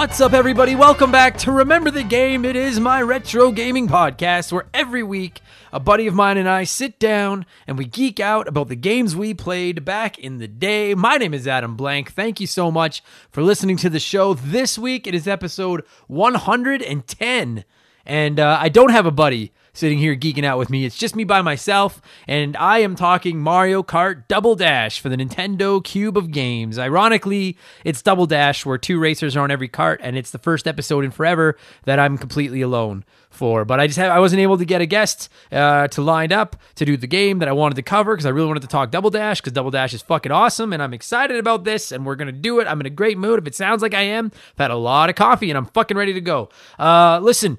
What's up, everybody? Welcome back to Remember the Game. It is my retro gaming podcast where every week a buddy of mine and I sit down and we geek out about the games we played back in the day. My name is Adam Blank. Thank you so much for listening to the show. This week it is episode 110. And uh, I don't have a buddy sitting here geeking out with me. It's just me by myself, and I am talking Mario Kart Double Dash for the Nintendo Cube of Games. Ironically, it's Double Dash where two racers are on every cart, and it's the first episode in forever that I'm completely alone for. But I just have, I wasn't able to get a guest uh, to line up to do the game that I wanted to cover because I really wanted to talk Double Dash because Double Dash is fucking awesome, and I'm excited about this, and we're gonna do it. I'm in a great mood. If it sounds like I am, I've had a lot of coffee, and I'm fucking ready to go. Uh, listen,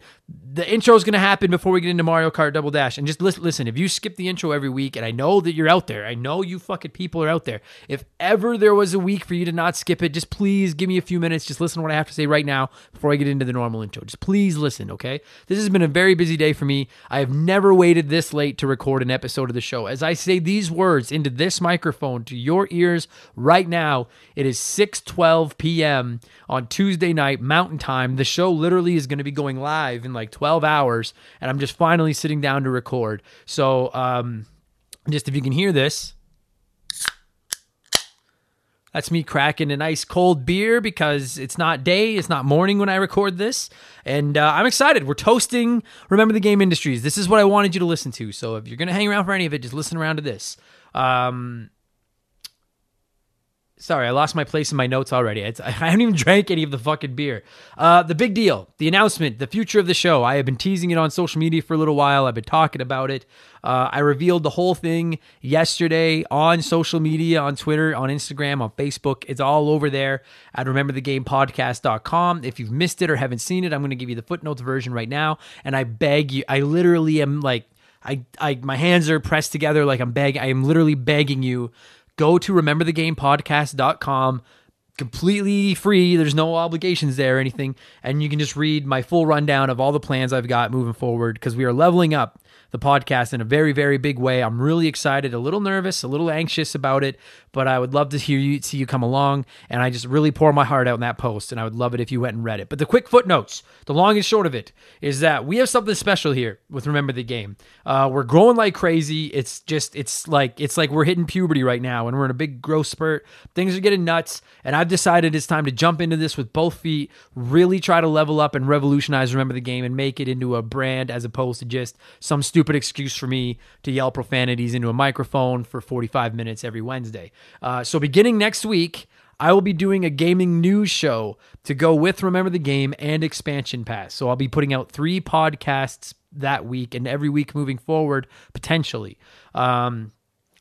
the intro is going to happen before we get into Mario Kart Double Dash. And just listen, listen, if you skip the intro every week, and I know that you're out there, I know you fucking people are out there. If ever there was a week for you to not skip it, just please give me a few minutes. Just listen to what I have to say right now before I get into the normal intro. Just please listen, okay? This has been a very busy day for me. I have never waited this late to record an episode of the show. As I say these words into this microphone to your ears right now, it is 6:12 p.m. on Tuesday night Mountain Time. The show literally is going to be going live in like 12 hours, and I'm just finally sitting down to record. So, um, just if you can hear this, that's me cracking a nice cold beer because it's not day, it's not morning when I record this. And uh, I'm excited. We're toasting Remember the Game Industries. This is what I wanted you to listen to. So if you're going to hang around for any of it, just listen around to this. Um, Sorry, I lost my place in my notes already. It's, I haven't even drank any of the fucking beer. Uh, the big deal, the announcement, the future of the show. I have been teasing it on social media for a little while. I've been talking about it. Uh, I revealed the whole thing yesterday on social media, on Twitter, on Instagram, on Facebook. It's all over there at rememberthegamepodcast.com. If you've missed it or haven't seen it, I'm going to give you the footnotes version right now. And I beg you, I literally am like, I, I, my hands are pressed together like I'm begging. I am literally begging you go to rememberthegamepodcast.com completely free there's no obligations there or anything and you can just read my full rundown of all the plans i've got moving forward because we are leveling up the podcast in a very, very big way. I'm really excited, a little nervous, a little anxious about it, but I would love to hear you, see you come along. And I just really pour my heart out in that post, and I would love it if you went and read it. But the quick footnotes, the long and short of it, is that we have something special here with Remember the Game. Uh, we're growing like crazy. It's just, it's like, it's like we're hitting puberty right now, and we're in a big growth spurt. Things are getting nuts, and I've decided it's time to jump into this with both feet, really try to level up and revolutionize Remember the Game and make it into a brand as opposed to just some stupid stupid excuse for me to yell profanities into a microphone for 45 minutes every Wednesday. Uh, so, beginning next week, I will be doing a gaming news show to go with Remember the Game and Expansion Pass. So, I'll be putting out three podcasts that week and every week moving forward, potentially. Um,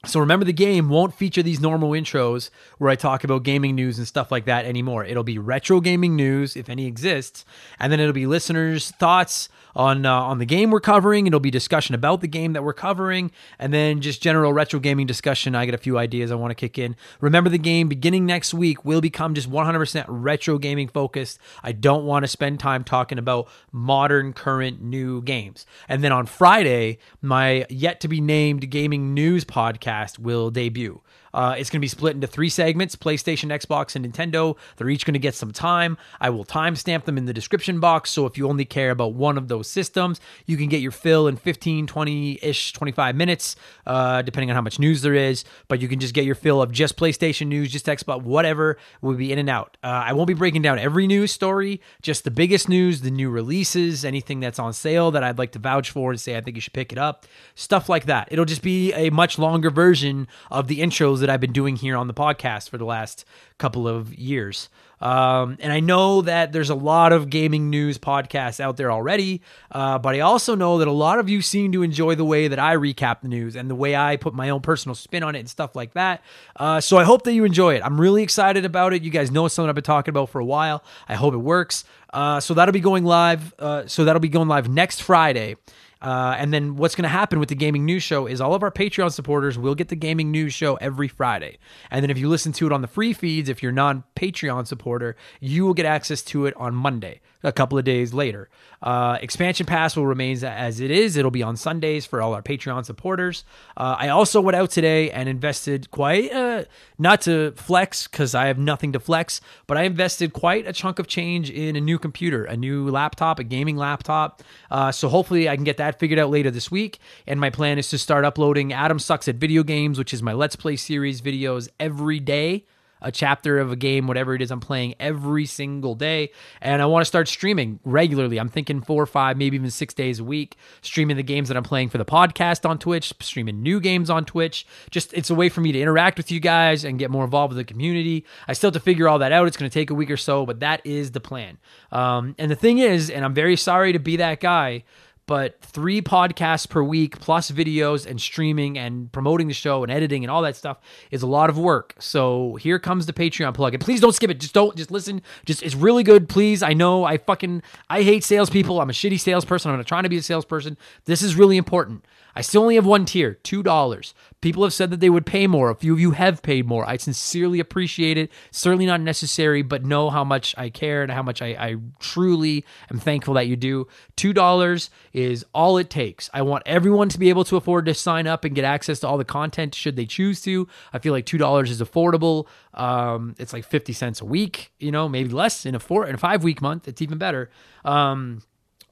so remember the game won't feature these normal intros where I talk about gaming news and stuff like that anymore. It'll be retro gaming news if any exists, and then it'll be listeners' thoughts on uh, on the game we're covering. It'll be discussion about the game that we're covering, and then just general retro gaming discussion. I got a few ideas I want to kick in. Remember the game beginning next week will become just 100% retro gaming focused. I don't want to spend time talking about modern, current, new games. And then on Friday, my yet to be named gaming news podcast will debut. Uh, it's going to be split into three segments PlayStation, Xbox, and Nintendo. They're each going to get some time. I will timestamp them in the description box. So if you only care about one of those systems, you can get your fill in 15, 20 ish, 25 minutes, uh, depending on how much news there is. But you can just get your fill of just PlayStation news, just Xbox, whatever will be in and out. Uh, I won't be breaking down every news story, just the biggest news, the new releases, anything that's on sale that I'd like to vouch for and say I think you should pick it up, stuff like that. It'll just be a much longer version of the intros that I've been doing here on the podcast for the last couple of years. Um, and I know that there's a lot of gaming news podcasts out there already, uh, but I also know that a lot of you seem to enjoy the way that I recap the news and the way I put my own personal spin on it and stuff like that. Uh, so I hope that you enjoy it. I'm really excited about it. You guys know it's something I've been talking about for a while. I hope it works. Uh, so that'll be going live. Uh, so that'll be going live next Friday. Uh, and then what's going to happen with the gaming news show is all of our Patreon supporters will get the gaming news show every Friday. And then if you listen to it on the free feeds, if you're non Patreon supporter, you will get access to it on Monday. A couple of days later. Uh, expansion Pass will remain as it is. It'll be on Sundays for all our Patreon supporters. Uh, I also went out today and invested quite, uh, not to flex because I have nothing to flex, but I invested quite a chunk of change in a new computer, a new laptop, a gaming laptop. Uh, so hopefully I can get that figured out later this week. And my plan is to start uploading Adam Sucks at Video Games, which is my Let's Play series videos every day a chapter of a game, whatever it is I'm playing every single day. And I want to start streaming regularly. I'm thinking four or five, maybe even six days a week, streaming the games that I'm playing for the podcast on Twitch, streaming new games on Twitch. Just it's a way for me to interact with you guys and get more involved with the community. I still have to figure all that out. It's going to take a week or so, but that is the plan. Um, and the thing is, and I'm very sorry to be that guy but three podcasts per week plus videos and streaming and promoting the show and editing and all that stuff is a lot of work. So here comes the Patreon plug. And please don't skip it. Just don't just listen. Just it's really good. Please. I know I fucking I hate salespeople. I'm a shitty salesperson. I'm not trying to be a salesperson. This is really important. I still only have one tier, $2. People have said that they would pay more. A few of you have paid more. I sincerely appreciate it. Certainly not necessary, but know how much I care and how much I, I truly am thankful that you do. $2 is all it takes. I want everyone to be able to afford to sign up and get access to all the content should they choose to. I feel like $2 is affordable. Um, it's like 50 cents a week, you know, maybe less in a four in a five week month. It's even better. Um,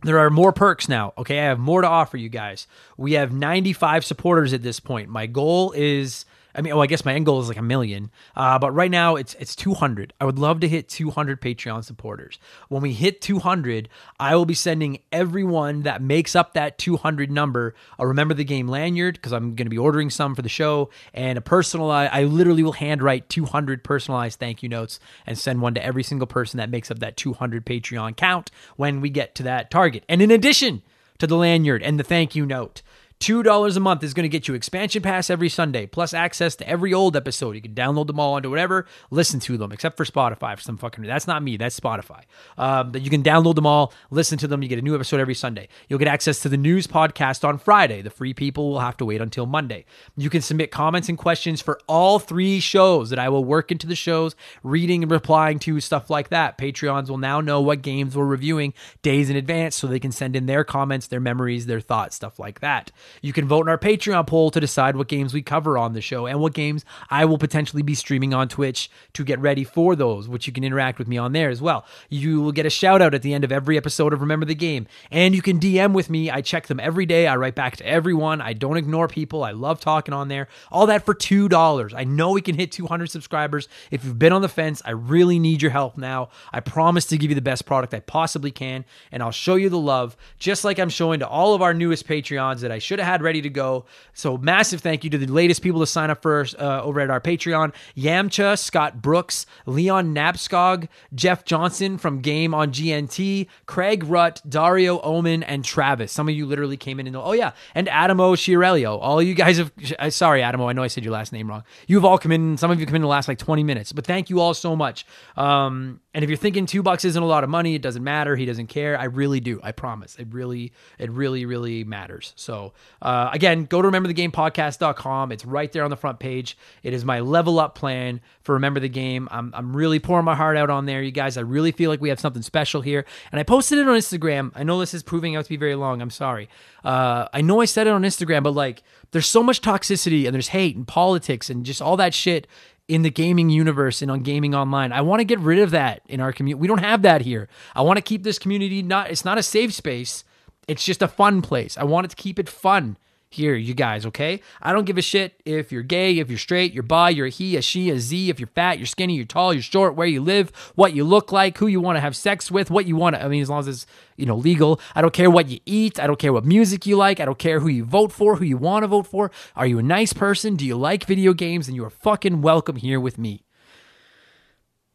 there are more perks now. Okay, I have more to offer you guys. We have 95 supporters at this point. My goal is I mean, oh, I guess my end goal is like a million. Uh, but right now it's it's 200. I would love to hit 200 Patreon supporters. When we hit 200, I will be sending everyone that makes up that 200 number a remember the game lanyard because I'm going to be ordering some for the show and a personalized. I literally will handwrite 200 personalized thank you notes and send one to every single person that makes up that 200 Patreon count when we get to that target. And in addition to the lanyard and the thank you note. $2 a month is going to get you expansion pass every Sunday, plus access to every old episode. You can download them all onto whatever, listen to them, except for Spotify for some fucking That's not me, that's Spotify. Um, you can download them all, listen to them. You get a new episode every Sunday. You'll get access to the news podcast on Friday. The free people will have to wait until Monday. You can submit comments and questions for all three shows that I will work into the shows, reading and replying to, stuff like that. Patreons will now know what games we're reviewing days in advance so they can send in their comments, their memories, their thoughts, stuff like that. You can vote in our Patreon poll to decide what games we cover on the show and what games I will potentially be streaming on Twitch to get ready for those, which you can interact with me on there as well. You will get a shout out at the end of every episode of Remember the Game. And you can DM with me. I check them every day. I write back to everyone. I don't ignore people. I love talking on there. All that for $2. I know we can hit 200 subscribers. If you've been on the fence, I really need your help now. I promise to give you the best product I possibly can, and I'll show you the love, just like I'm showing to all of our newest Patreons that I should have had ready to go. So massive thank you to the latest people to sign up for uh, over at our Patreon: Yamcha, Scott Brooks, Leon Napskog, Jeff Johnson from Game on GNT, Craig Rutt, Dario Omen, and Travis. Some of you literally came in and oh yeah, and Adamo Chiarelio. All you guys have. Uh, sorry, Adamo. I know I said your last name wrong. You've all come in. Some of you come in the last like 20 minutes, but thank you all so much. Um, and if you're thinking two bucks isn't a lot of money, it doesn't matter. He doesn't care. I really do. I promise. It really, it really, really matters. So, uh, again, go to rememberthegamepodcast.com. It's right there on the front page. It is my level up plan for Remember the Game. I'm, I'm really pouring my heart out on there, you guys. I really feel like we have something special here. And I posted it on Instagram. I know this is proving out to be very long. I'm sorry. Uh, I know I said it on Instagram, but like, there's so much toxicity and there's hate and politics and just all that shit in the gaming universe and on gaming online. I want to get rid of that in our community. We don't have that here. I want to keep this community not it's not a safe space. It's just a fun place. I want it to keep it fun here, you guys, okay? I don't give a shit if you're gay, if you're straight, you're bi, you're a he, a she, a z, if you're fat, you're skinny, you're tall, you're short, where you live, what you look like, who you want to have sex with, what you want to, I mean, as long as it's, you know, legal. I don't care what you eat. I don't care what music you like. I don't care who you vote for, who you want to vote for. Are you a nice person? Do you like video games? And you are fucking welcome here with me.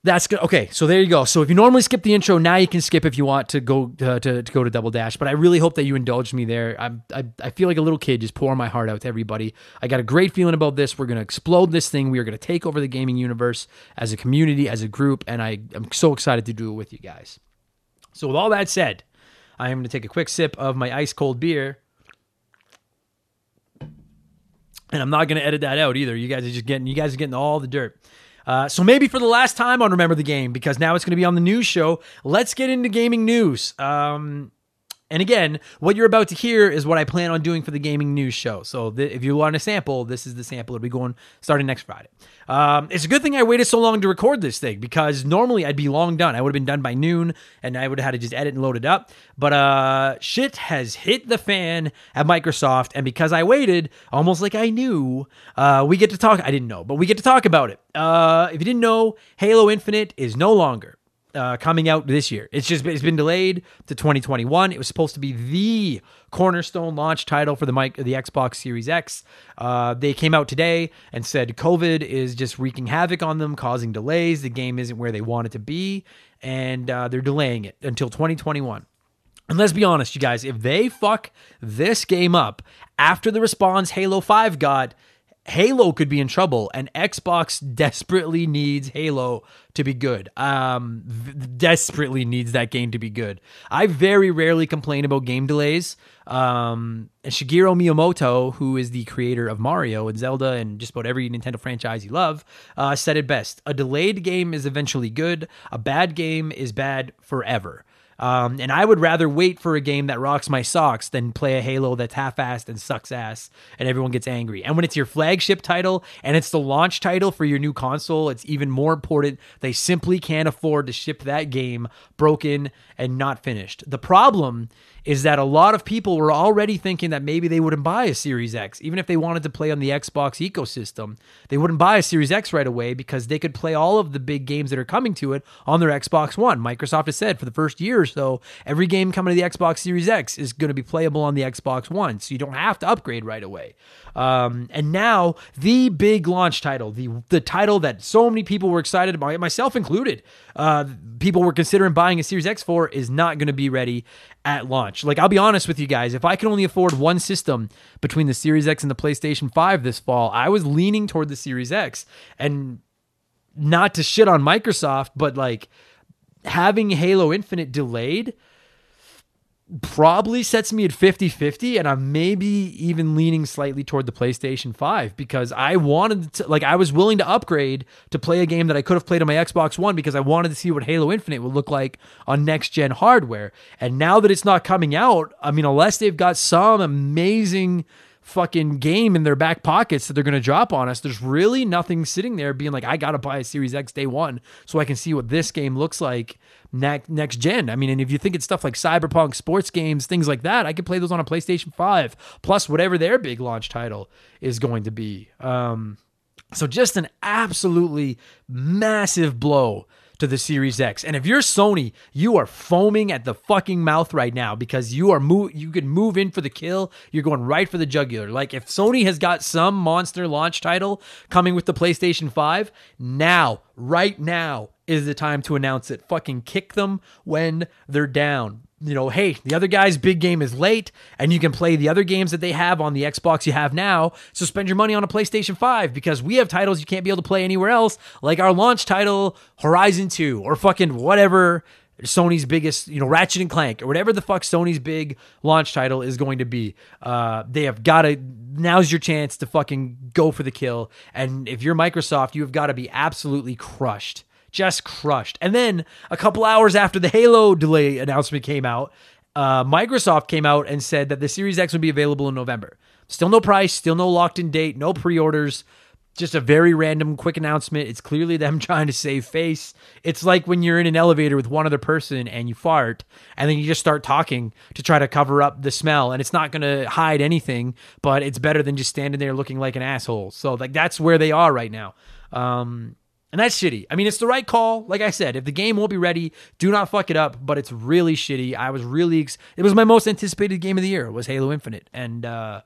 That's good. Okay, so there you go. So if you normally skip the intro, now you can skip if you want to go uh, to, to go to Double Dash. But I really hope that you indulged me there. I'm, I I feel like a little kid just pouring my heart out to everybody. I got a great feeling about this. We're gonna explode this thing. We are gonna take over the gaming universe as a community, as a group, and I am so excited to do it with you guys. So with all that said, I am gonna take a quick sip of my ice cold beer. And I'm not gonna edit that out either. You guys are just getting you guys are getting all the dirt. Uh, so maybe for the last time on Remember the Game, because now it's going to be on the news show. Let's get into gaming news. Um, and again, what you're about to hear is what I plan on doing for the gaming news show. So th- if you want a sample, this is the sample. It'll be going starting next Friday. Um, it's a good thing I waited so long to record this thing because normally I'd be long done. I would have been done by noon and I would have had to just edit and load it up. But uh, shit has hit the fan at Microsoft. And because I waited, almost like I knew, uh, we get to talk. I didn't know, but we get to talk about it. Uh, if you didn't know, Halo Infinite is no longer uh, coming out this year. It's just it's been delayed to 2021. It was supposed to be the cornerstone launch title for the mic the Xbox Series X. Uh, they came out today and said COVID is just wreaking havoc on them, causing delays. The game isn't where they want it to be, and uh, they're delaying it until 2021. And let's be honest, you guys, if they fuck this game up after the response Halo 5 got, Halo could be in trouble, and Xbox desperately needs Halo to be good. Um, v- desperately needs that game to be good. I very rarely complain about game delays. Um, Shigeru Miyamoto, who is the creator of Mario and Zelda and just about every Nintendo franchise you love, uh, said it best: "A delayed game is eventually good. A bad game is bad forever." Um, and I would rather wait for a game that rocks my socks than play a Halo that's half-assed and sucks ass and everyone gets angry. And when it's your flagship title and it's the launch title for your new console, it's even more important. They simply can't afford to ship that game broken and not finished. The problem is that a lot of people were already thinking that maybe they wouldn't buy a Series X, even if they wanted to play on the Xbox ecosystem. They wouldn't buy a Series X right away because they could play all of the big games that are coming to it on their Xbox One. Microsoft has said for the first year or so, every game coming to the Xbox Series X is going to be playable on the Xbox One, so you don't have to upgrade right away. Um, and now the big launch title, the the title that so many people were excited about, myself included, uh, people were considering buying a Series X for, is not going to be ready at launch. Like I'll be honest with you guys, if I can only afford one system between the Series X and the PlayStation 5 this fall, I was leaning toward the Series X. And not to shit on Microsoft, but like having Halo Infinite delayed probably sets me at 50-50 and I'm maybe even leaning slightly toward the PlayStation 5 because I wanted to like I was willing to upgrade to play a game that I could have played on my Xbox 1 because I wanted to see what Halo Infinite would look like on next gen hardware. And now that it's not coming out, I mean unless they've got some amazing fucking game in their back pockets that they're going to drop on us. There's really nothing sitting there being like, I got to buy a Series X day one so I can see what this game looks like next next gen. I mean, and if you think it's stuff like Cyberpunk, sports games, things like that, I could play those on a PlayStation 5 plus whatever their big launch title is going to be. Um, so just an absolutely massive blow to the Series X. And if you're Sony, you are foaming at the fucking mouth right now because you are move you could move in for the kill. You're going right for the jugular. Like if Sony has got some monster launch title coming with the PlayStation 5, now, right now is the time to announce it. Fucking kick them when they're down you know, hey, the other guy's big game is late, and you can play the other games that they have on the Xbox you have now. So spend your money on a PlayStation 5 because we have titles you can't be able to play anywhere else, like our launch title, Horizon 2, or fucking whatever Sony's biggest, you know, Ratchet and Clank, or whatever the fuck Sony's big launch title is going to be. Uh, they have got to, now's your chance to fucking go for the kill. And if you're Microsoft, you have got to be absolutely crushed just crushed. And then a couple hours after the Halo delay announcement came out, uh, Microsoft came out and said that the Series X would be available in November. Still no price, still no locked in date, no pre orders. Just a very random, quick announcement. It's clearly them trying to save face. It's like when you're in an elevator with one other person and you fart, and then you just start talking to try to cover up the smell, and it's not going to hide anything, but it's better than just standing there looking like an asshole. So, like, that's where they are right now. Um, and that's shitty. I mean, it's the right call. Like I said, if the game won't be ready, do not fuck it up. But it's really shitty. I was really. Ex- it was my most anticipated game of the year. Was Halo Infinite, and uh,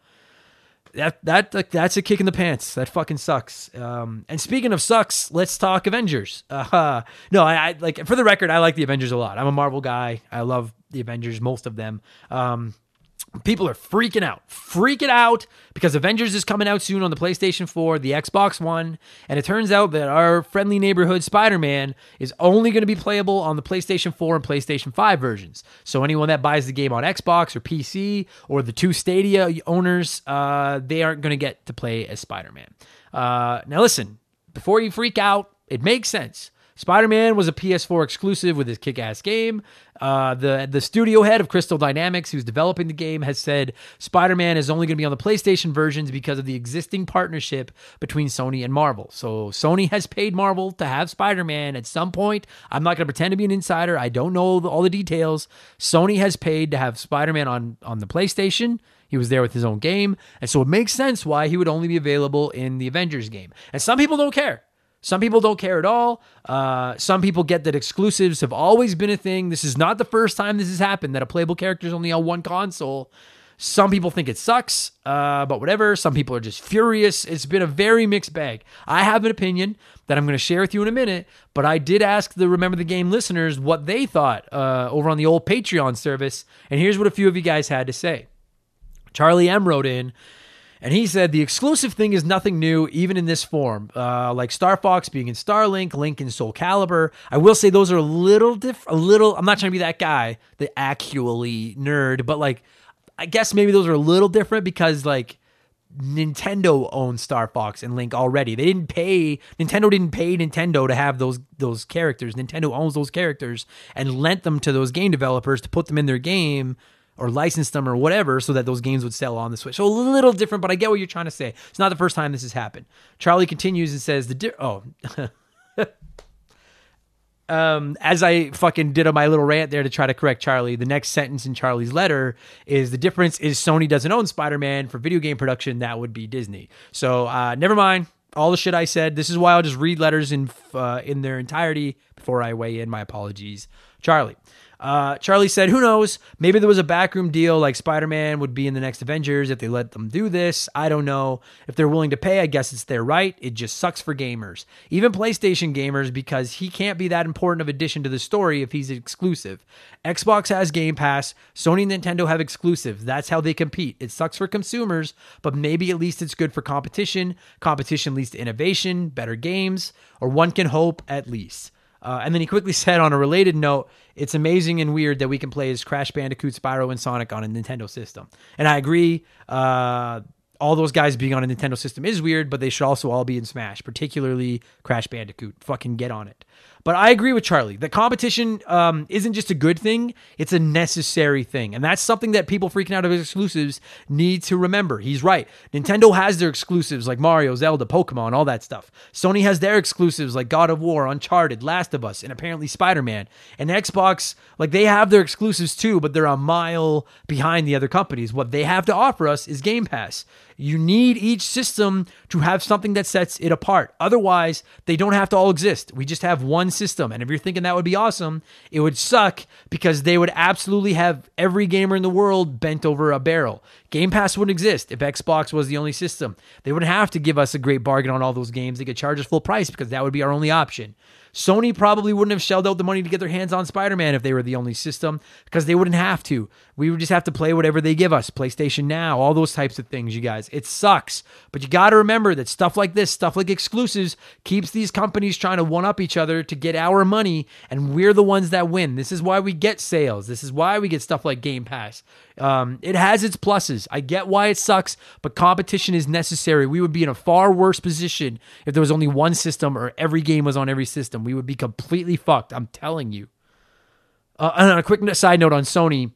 that that like, that's a kick in the pants. That fucking sucks. Um, and speaking of sucks, let's talk Avengers. Uh, no, I, I like for the record, I like the Avengers a lot. I'm a Marvel guy. I love the Avengers, most of them. Um, people are freaking out, freaking out because Avengers is coming out soon on the PlayStation 4, the Xbox One, and it turns out that our friendly neighborhood Spider Man is only going to be playable on the PlayStation 4 and PlayStation 5 versions. So anyone that buys the game on Xbox or PC or the two Stadia owners, uh, they aren't going to get to play as Spider Man. Uh, now, listen, before you freak out, It makes sense. Spider Man was a PS4 exclusive with his kick ass game. Uh, the, the studio head of Crystal Dynamics, who's developing the game, has said Spider Man is only going to be on the PlayStation versions because of the existing partnership between Sony and Marvel. So Sony has paid Marvel to have Spider Man at some point. I'm not going to pretend to be an insider. I don't know all the details. Sony has paid to have Spider Man on, on the PlayStation. He was there with his own game. And so it makes sense why he would only be available in the Avengers game. And some people don't care. Some people don't care at all. Uh, some people get that exclusives have always been a thing. This is not the first time this has happened that a playable character is only on one console. Some people think it sucks, uh, but whatever. Some people are just furious. It's been a very mixed bag. I have an opinion that I'm going to share with you in a minute, but I did ask the Remember the Game listeners what they thought uh, over on the old Patreon service, and here's what a few of you guys had to say. Charlie M wrote in and he said the exclusive thing is nothing new, even in this form. Uh, like Star Fox being in Starlink, Link in Soul Calibur. I will say those are a little different. A little. I'm not trying to be that guy, the actually nerd, but like, I guess maybe those are a little different because like. Nintendo owns Star Fox and Link already. They didn't pay Nintendo didn't pay Nintendo to have those those characters. Nintendo owns those characters and lent them to those game developers to put them in their game or licensed them or whatever so that those games would sell on the Switch. So a little different, but I get what you're trying to say. It's not the first time this has happened. Charlie continues and says the di- oh um as I fucking did on my little rant there to try to correct Charlie, the next sentence in Charlie's letter is the difference is Sony doesn't own Spider-Man for video game production, that would be Disney. So uh never mind all the shit I said. This is why I'll just read letters in uh, in their entirety before I weigh in. My apologies, Charlie. Uh, Charlie said, Who knows? Maybe there was a backroom deal like Spider Man would be in the next Avengers if they let them do this. I don't know. If they're willing to pay, I guess it's their right. It just sucks for gamers, even PlayStation gamers, because he can't be that important of addition to the story if he's exclusive. Xbox has Game Pass, Sony and Nintendo have exclusives. That's how they compete. It sucks for consumers, but maybe at least it's good for competition. Competition leads to innovation, better games, or one can hope at least. Uh, and then he quickly said on a related note, it's amazing and weird that we can play as Crash Bandicoot, Spyro, and Sonic on a Nintendo system. And I agree. Uh, all those guys being on a Nintendo system is weird, but they should also all be in Smash, particularly Crash Bandicoot. Fucking get on it. But I agree with Charlie. The competition um, isn't just a good thing, it's a necessary thing. And that's something that people freaking out of exclusives need to remember. He's right. Nintendo has their exclusives like Mario, Zelda, Pokemon, all that stuff. Sony has their exclusives like God of War, Uncharted, Last of Us, and apparently Spider Man. And Xbox, like they have their exclusives too, but they're a mile behind the other companies. What they have to offer us is Game Pass. You need each system to have something that sets it apart. Otherwise, they don't have to all exist. We just have one system. And if you're thinking that would be awesome, it would suck because they would absolutely have every gamer in the world bent over a barrel. Game Pass wouldn't exist if Xbox was the only system. They wouldn't have to give us a great bargain on all those games. They could charge us full price because that would be our only option. Sony probably wouldn't have shelled out the money to get their hands on Spider Man if they were the only system because they wouldn't have to. We would just have to play whatever they give us PlayStation Now, all those types of things, you guys. It sucks. But you got to remember that stuff like this, stuff like exclusives, keeps these companies trying to one up each other to get our money, and we're the ones that win. This is why we get sales. This is why we get stuff like Game Pass. Um, it has its pluses. I get why it sucks, but competition is necessary. We would be in a far worse position if there was only one system or every game was on every system. We would be completely fucked. I'm telling you. Uh, and on a quick side note on Sony,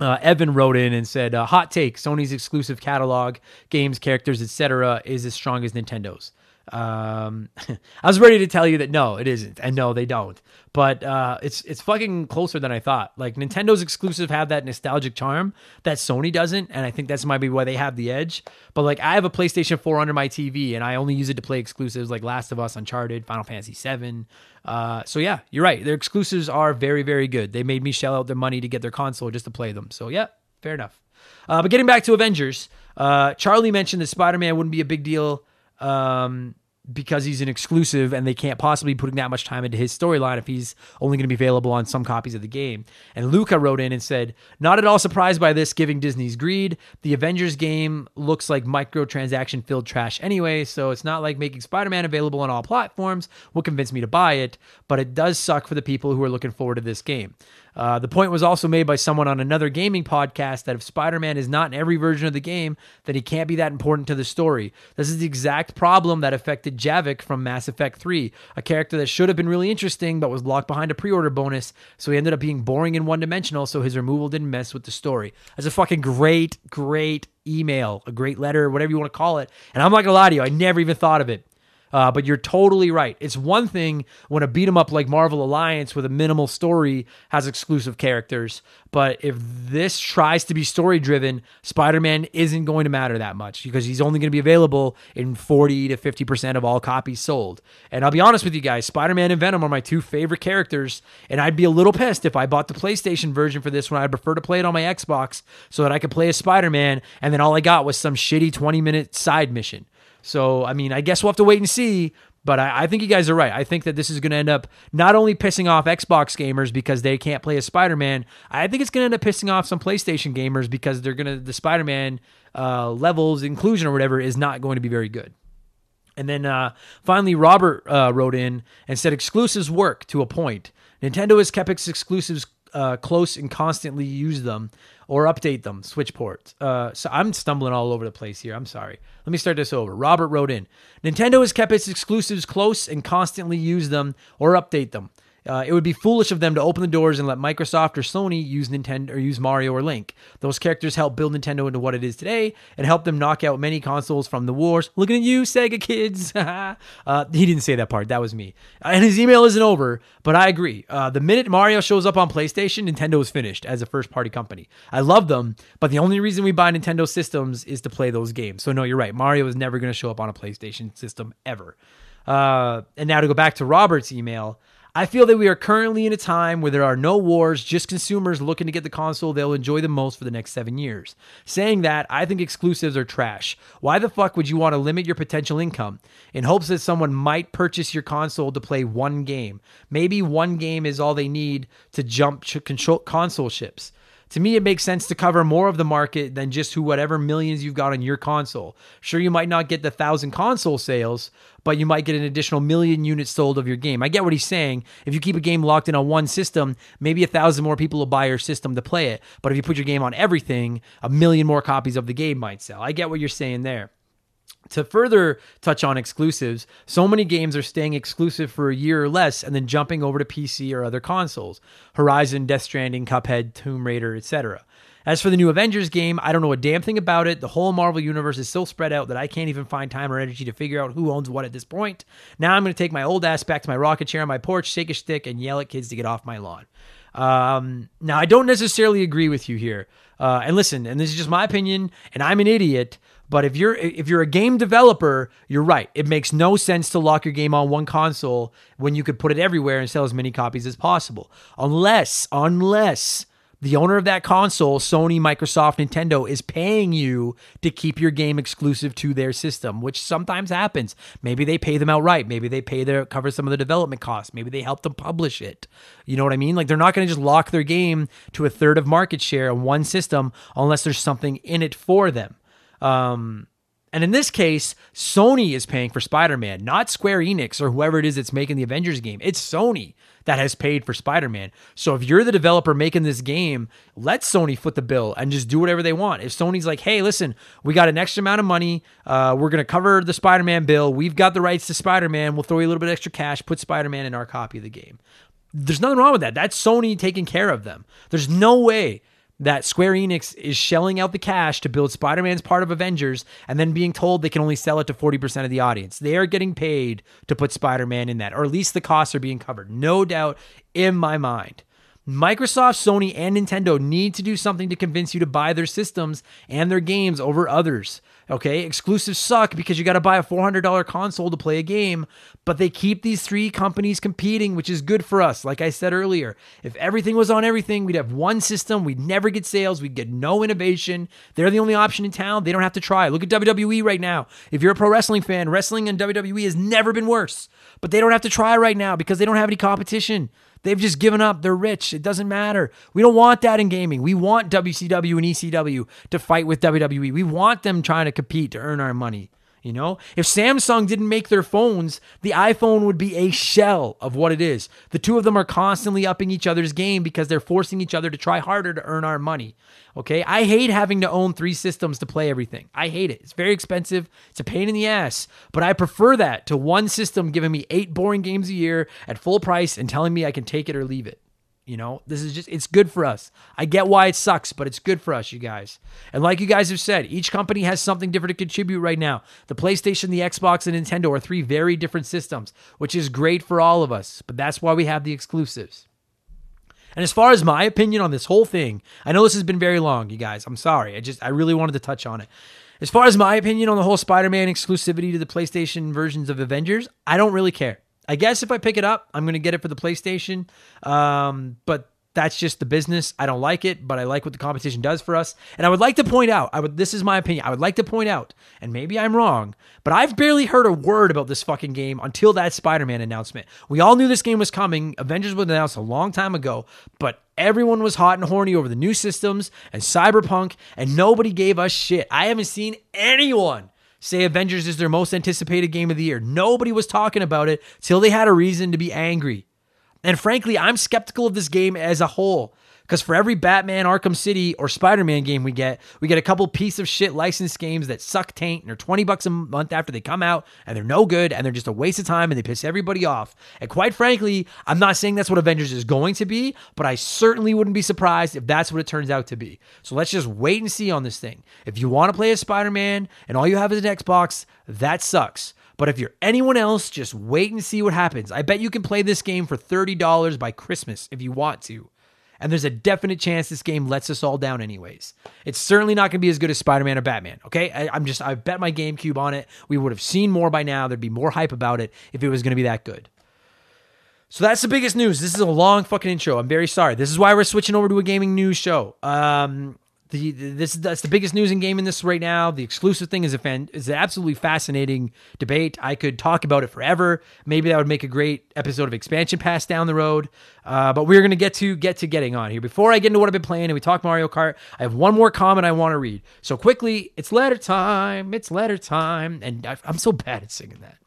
uh, Evan wrote in and said, uh, "Hot take: Sony's exclusive catalog, games, characters, etc., is as strong as Nintendo's." Um, I was ready to tell you that no, it isn't, and no, they don't. But uh, it's it's fucking closer than I thought. Like Nintendo's exclusive have that nostalgic charm that Sony doesn't, and I think that's might be why they have the edge. But like I have a PlayStation 4 under my TV, and I only use it to play exclusives like Last of Us, Uncharted, Final Fantasy 7. Uh, so yeah, you're right. Their exclusives are very very good. They made me shell out their money to get their console just to play them. So yeah, fair enough. Uh, but getting back to Avengers, uh, Charlie mentioned that Spider Man wouldn't be a big deal um, because he's an exclusive and they can't possibly be putting that much time into his storyline if he's only going to be available on some copies of the game. And Luca wrote in and said, Not at all surprised by this, giving Disney's greed. The Avengers game looks like microtransaction filled trash anyway, so it's not like making Spider Man available on all platforms will convince me to buy it, but it does suck for the people who are looking forward to this game. Uh, the point was also made by someone on another gaming podcast that if Spider Man is not in every version of the game, then he can't be that important to the story. This is the exact problem that affected Javik from Mass Effect 3, a character that should have been really interesting but was locked behind a pre order bonus, so he ended up being boring and one dimensional, so his removal didn't mess with the story. That's a fucking great, great email, a great letter, whatever you want to call it. And I'm not gonna lie to you, I never even thought of it. Uh, but you're totally right. It's one thing when a beat 'em up like Marvel Alliance with a minimal story has exclusive characters, but if this tries to be story driven, Spider Man isn't going to matter that much because he's only going to be available in 40 to 50% of all copies sold. And I'll be honest with you guys Spider Man and Venom are my two favorite characters, and I'd be a little pissed if I bought the PlayStation version for this one. I'd prefer to play it on my Xbox so that I could play as Spider Man, and then all I got was some shitty 20 minute side mission. So, I mean, I guess we'll have to wait and see. But I, I think you guys are right. I think that this is going to end up not only pissing off Xbox gamers because they can't play as Spider Man. I think it's going to end up pissing off some PlayStation gamers because they're going to the Spider Man uh, levels inclusion or whatever is not going to be very good. And then uh, finally, Robert uh, wrote in and said exclusives work to a point. Nintendo has kept its exclusives uh, close and constantly use them or update them, switch ports. Uh, so I'm stumbling all over the place here. I'm sorry. Let me start this over. Robert wrote in Nintendo has kept its exclusives close and constantly use them or update them. Uh, it would be foolish of them to open the doors and let Microsoft or Sony use Nintendo or use Mario or Link. Those characters help build Nintendo into what it is today and help them knock out many consoles from the wars. Looking at you, Sega kids. uh, he didn't say that part. That was me. And his email isn't over, but I agree. Uh, the minute Mario shows up on PlayStation, Nintendo is finished as a first party company. I love them, but the only reason we buy Nintendo systems is to play those games. So no, you're right. Mario is never going to show up on a PlayStation system ever. Uh, and now to go back to Robert's email. I feel that we are currently in a time where there are no wars, just consumers looking to get the console they'll enjoy the most for the next seven years. Saying that, I think exclusives are trash. Why the fuck would you want to limit your potential income in hopes that someone might purchase your console to play one game? Maybe one game is all they need to jump to control console ships. To me, it makes sense to cover more of the market than just who whatever millions you've got on your console. Sure, you might not get the thousand console sales, but you might get an additional million units sold of your game. I get what he's saying. If you keep a game locked in on one system, maybe a thousand more people will buy your system to play it. But if you put your game on everything, a million more copies of the game might sell. I get what you're saying there. To further touch on exclusives, so many games are staying exclusive for a year or less and then jumping over to PC or other consoles. Horizon, Death Stranding, Cuphead, Tomb Raider, etc. As for the new Avengers game, I don't know a damn thing about it. The whole Marvel universe is so spread out that I can't even find time or energy to figure out who owns what at this point. Now I'm going to take my old ass back to my rocket chair on my porch, shake a stick, and yell at kids to get off my lawn. Um, now, I don't necessarily agree with you here. Uh, and listen, and this is just my opinion, and I'm an idiot. But if you're if you're a game developer, you're right. It makes no sense to lock your game on one console when you could put it everywhere and sell as many copies as possible. Unless unless the owner of that console, Sony, Microsoft, Nintendo, is paying you to keep your game exclusive to their system, which sometimes happens. Maybe they pay them outright. Maybe they pay their cover some of the development costs. Maybe they help them publish it. You know what I mean? Like they're not going to just lock their game to a third of market share on one system unless there's something in it for them. Um, and in this case, Sony is paying for Spider Man, not Square Enix or whoever it is that's making the Avengers game. It's Sony that has paid for Spider Man. So if you're the developer making this game, let Sony foot the bill and just do whatever they want. If Sony's like, hey, listen, we got an extra amount of money, uh, we're going to cover the Spider Man bill, we've got the rights to Spider Man, we'll throw you a little bit extra cash, put Spider Man in our copy of the game. There's nothing wrong with that. That's Sony taking care of them. There's no way that Square Enix is shelling out the cash to build Spider Man's part of Avengers and then being told they can only sell it to 40% of the audience. They are getting paid to put Spider Man in that, or at least the costs are being covered. No doubt in my mind. Microsoft, Sony, and Nintendo need to do something to convince you to buy their systems and their games over others. Okay, exclusives suck because you got to buy a $400 console to play a game, but they keep these three companies competing, which is good for us. Like I said earlier, if everything was on everything, we'd have one system, we'd never get sales, we'd get no innovation. They're the only option in town. They don't have to try. Look at WWE right now. If you're a pro wrestling fan, wrestling and WWE has never been worse, but they don't have to try right now because they don't have any competition. They've just given up. They're rich. It doesn't matter. We don't want that in gaming. We want WCW and ECW to fight with WWE. We want them trying to compete to earn our money. You know, if Samsung didn't make their phones, the iPhone would be a shell of what it is. The two of them are constantly upping each other's game because they're forcing each other to try harder to earn our money. Okay. I hate having to own three systems to play everything. I hate it. It's very expensive. It's a pain in the ass, but I prefer that to one system giving me eight boring games a year at full price and telling me I can take it or leave it. You know, this is just, it's good for us. I get why it sucks, but it's good for us, you guys. And like you guys have said, each company has something different to contribute right now. The PlayStation, the Xbox, and Nintendo are three very different systems, which is great for all of us, but that's why we have the exclusives. And as far as my opinion on this whole thing, I know this has been very long, you guys. I'm sorry. I just, I really wanted to touch on it. As far as my opinion on the whole Spider Man exclusivity to the PlayStation versions of Avengers, I don't really care. I guess if I pick it up, I'm going to get it for the PlayStation. Um, but that's just the business. I don't like it, but I like what the competition does for us. And I would like to point out, I would this is my opinion. I would like to point out, and maybe I'm wrong, but I've barely heard a word about this fucking game until that Spider-Man announcement. We all knew this game was coming. Avengers was announced a long time ago, but everyone was hot and horny over the new systems and Cyberpunk, and nobody gave us shit. I haven't seen anyone say Avengers is their most anticipated game of the year. Nobody was talking about it till they had a reason to be angry. And frankly, I'm skeptical of this game as a whole. Because for every Batman, Arkham City, or Spider Man game we get, we get a couple piece of shit licensed games that suck taint and are 20 bucks a month after they come out and they're no good and they're just a waste of time and they piss everybody off. And quite frankly, I'm not saying that's what Avengers is going to be, but I certainly wouldn't be surprised if that's what it turns out to be. So let's just wait and see on this thing. If you want to play as Spider Man and all you have is an Xbox, that sucks. But if you're anyone else, just wait and see what happens. I bet you can play this game for $30 by Christmas if you want to. And there's a definite chance this game lets us all down, anyways. It's certainly not going to be as good as Spider Man or Batman, okay? I, am just, I bet my GameCube on it. We would have seen more by now. There'd be more hype about it if it was going to be that good. So that's the biggest news. This is a long fucking intro. I'm very sorry. This is why we're switching over to a gaming news show. Um, the this is that's the biggest news in gaming this right now. The exclusive thing is a fan is an absolutely fascinating debate. I could talk about it forever. Maybe that would make a great episode of Expansion Pass down the road. Uh, but we're gonna get to get to getting on here. Before I get into what I've been playing and we talk Mario Kart, I have one more comment I want to read. So quickly, it's letter time. It's letter time, and I, I'm so bad at singing that.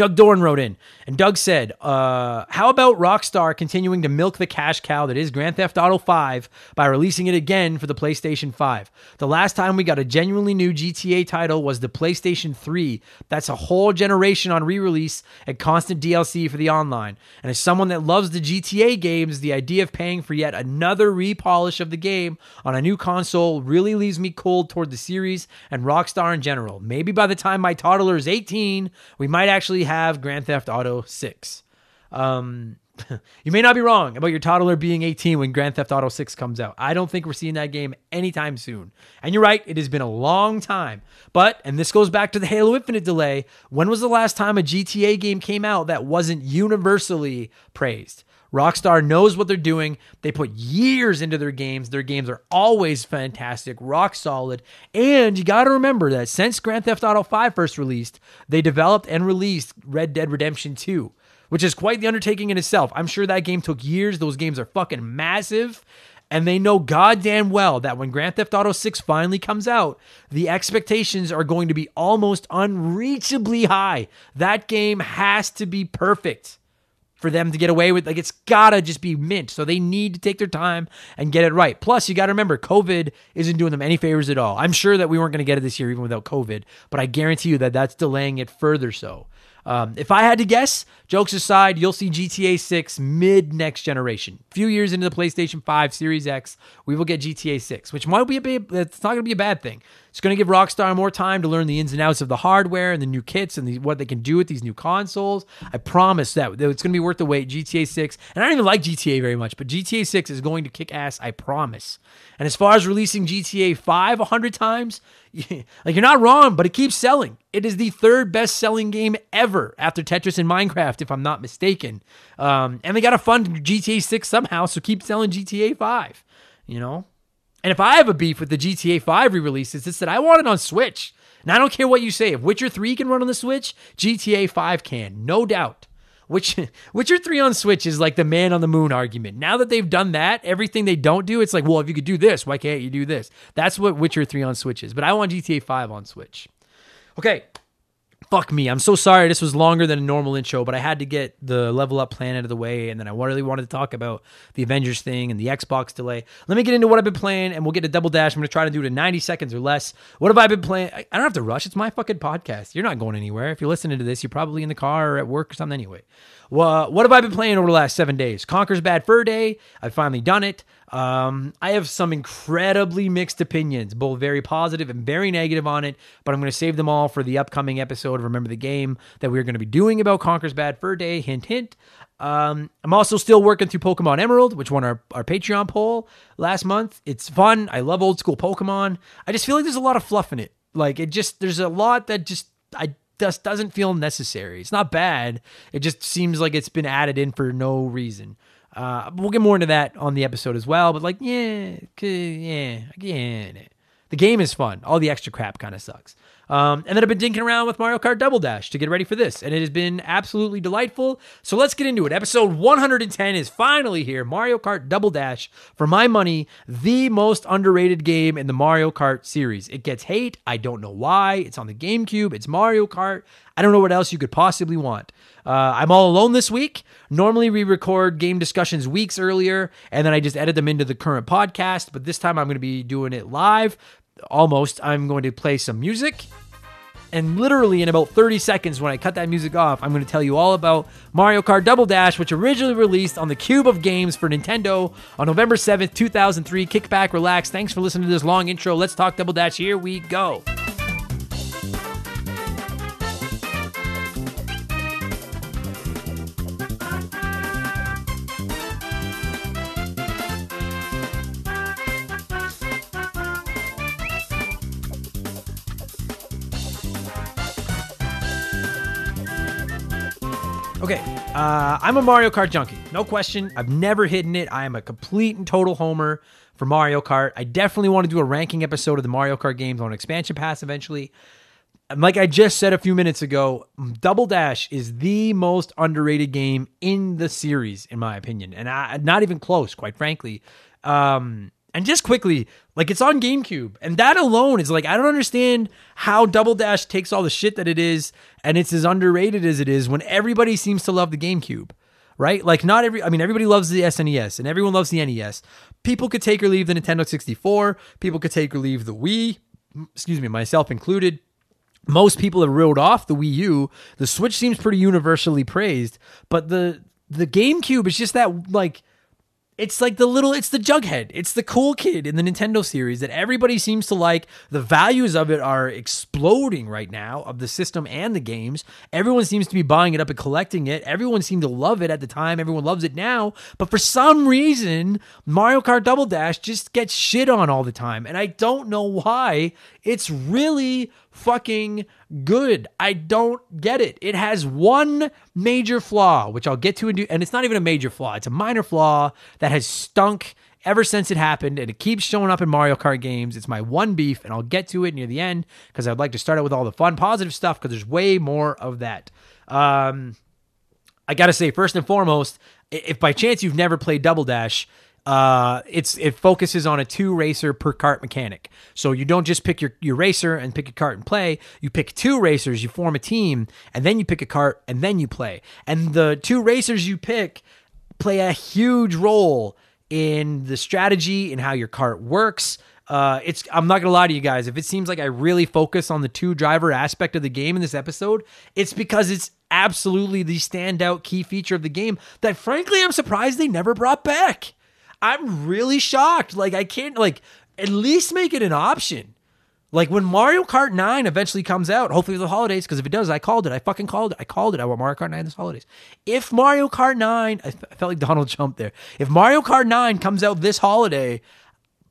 Doug Dorn wrote in, and Doug said, uh, How about Rockstar continuing to milk the cash cow that is Grand Theft Auto 5 by releasing it again for the PlayStation 5? The last time we got a genuinely new GTA title was the PlayStation 3. That's a whole generation on re release and constant DLC for the online. And as someone that loves the GTA games, the idea of paying for yet another repolish of the game on a new console really leaves me cold toward the series and Rockstar in general. Maybe by the time my toddler is 18, we might actually have Grand Theft Auto 6. Um, you may not be wrong about your toddler being 18 when Grand Theft Auto 6 comes out. I don't think we're seeing that game anytime soon. And you're right, it has been a long time. But, and this goes back to the Halo Infinite delay, when was the last time a GTA game came out that wasn't universally praised? Rockstar knows what they're doing. They put years into their games. Their games are always fantastic, rock solid. And you got to remember that since Grand Theft Auto 5 first released, they developed and released Red Dead Redemption 2, which is quite the undertaking in itself. I'm sure that game took years. Those games are fucking massive. And they know goddamn well that when Grand Theft Auto 6 finally comes out, the expectations are going to be almost unreachably high. That game has to be perfect for them to get away with like it's gotta just be mint. So they need to take their time and get it right. Plus you gotta remember covid isn't doing them any favors at all. I'm sure that we weren't to get it this year even without covid but i guarantee you that that's delaying it further so um, if I had to guess, jokes aside, you'll see GTA 6 mid next generation. A few years into the PlayStation 5 Series X, we will get GTA 6, which might be a bit, it's not going to be a bad thing. It's going to give Rockstar more time to learn the ins and outs of the hardware and the new kits and the, what they can do with these new consoles. I promise that, that it's going to be worth the wait. GTA 6, and I don't even like GTA very much, but GTA 6 is going to kick ass, I promise. And as far as releasing GTA 5 100 times, like you're not wrong, but it keeps selling. It is the third best selling game ever after Tetris and Minecraft, if I'm not mistaken. Um, and they got to fund GTA 6 somehow, so keep selling GTA 5, you know? And if I have a beef with the GTA 5 re releases, it's that I want it on Switch. And I don't care what you say. If Witcher 3 can run on the Switch, GTA 5 can, no doubt. Which Witcher 3 on Switch is like the man on the moon argument. Now that they've done that, everything they don't do, it's like, well, if you could do this, why can't you do this? That's what Witcher 3 on Switch is. But I want GTA 5 on Switch. Okay. Fuck me. I'm so sorry this was longer than a normal intro, but I had to get the level up plan out of the way, and then I really wanted to talk about the Avengers thing and the Xbox delay. Let me get into what I've been playing, and we'll get to Double Dash. I'm going to try to do it in 90 seconds or less. What have I been playing? I don't have to rush. It's my fucking podcast. You're not going anywhere. If you're listening to this, you're probably in the car or at work or something anyway. Well, what have I been playing over the last seven days? Conker's Bad Fur Day. I've finally done it. Um, I have some incredibly mixed opinions, both very positive and very negative on it, but I'm going to save them all for the upcoming episode of Remember the Game that we're going to be doing about Conker's Bad Fur Day. Hint, hint. Um, I'm also still working through Pokemon Emerald, which won our, our Patreon poll last month. It's fun. I love old school Pokemon. I just feel like there's a lot of fluff in it. Like it just, there's a lot that just, I just doesn't feel necessary. It's not bad. It just seems like it's been added in for no reason. Uh, we'll get more into that on the episode as well. But like, yeah, yeah, yeah. The game is fun. All the extra crap kind of sucks. Um, and then I've been dinking around with Mario Kart Double Dash to get ready for this, and it has been absolutely delightful. So let's get into it. Episode 110 is finally here. Mario Kart Double Dash, for my money, the most underrated game in the Mario Kart series. It gets hate. I don't know why. It's on the GameCube. It's Mario Kart. I don't know what else you could possibly want. Uh, I'm all alone this week. Normally, we record game discussions weeks earlier, and then I just edit them into the current podcast. But this time, I'm going to be doing it live. Almost. I'm going to play some music. And literally in about 30 seconds, when I cut that music off, I'm going to tell you all about Mario Kart Double Dash, which originally released on the Cube of Games for Nintendo on November 7th, 2003. Kick back, relax. Thanks for listening to this long intro. Let's talk Double Dash. Here we go. I'm a Mario Kart junkie. No question. I've never hidden it. I am a complete and total homer for Mario Kart. I definitely want to do a ranking episode of the Mario Kart games on Expansion Pass eventually. And like I just said a few minutes ago, Double Dash is the most underrated game in the series, in my opinion, and I, not even close, quite frankly. Um, and just quickly, like it's on GameCube, and that alone is like I don't understand how Double Dash takes all the shit that it is, and it's as underrated as it is when everybody seems to love the GameCube, right? Like not every, I mean, everybody loves the SNES, and everyone loves the NES. People could take or leave the Nintendo 64. People could take or leave the Wii. Excuse me, myself included. Most people have wrote off the Wii U. The Switch seems pretty universally praised, but the the GameCube is just that like it's like the little, it's the Jughead. It's the cool kid in the Nintendo series that everybody seems to like. The values of it are exploding right now of the system and the games. Everyone seems to be buying it up and collecting it. Everyone seemed to love it at the time. Everyone loves it now. But for some reason, Mario Kart Double Dash just gets shit on all the time. And I don't know why. It's really fucking good. I don't get it. It has one major flaw, which I'll get to, and it's not even a major flaw. It's a minor flaw that has stunk ever since it happened, and it keeps showing up in Mario Kart games. It's my one beef, and I'll get to it near the end because I'd like to start out with all the fun, positive stuff because there's way more of that. Um, I gotta say, first and foremost, if by chance you've never played Double Dash, uh, it's it focuses on a two racer per cart mechanic. So you don't just pick your, your racer and pick a cart and play. You pick two racers, you form a team, and then you pick a cart and then you play. And the two racers you pick play a huge role in the strategy and how your cart works. Uh, it's I'm not gonna lie to you guys. If it seems like I really focus on the two driver aspect of the game in this episode, it's because it's absolutely the standout key feature of the game that frankly I'm surprised they never brought back. I'm really shocked. Like I can't like at least make it an option. Like when Mario Kart 9 eventually comes out, hopefully for the holidays, because if it does, I called it. I fucking called it. I called it. I want Mario Kart 9 this holidays. If Mario Kart 9, I felt like Donald Trump there. If Mario Kart 9 comes out this holiday,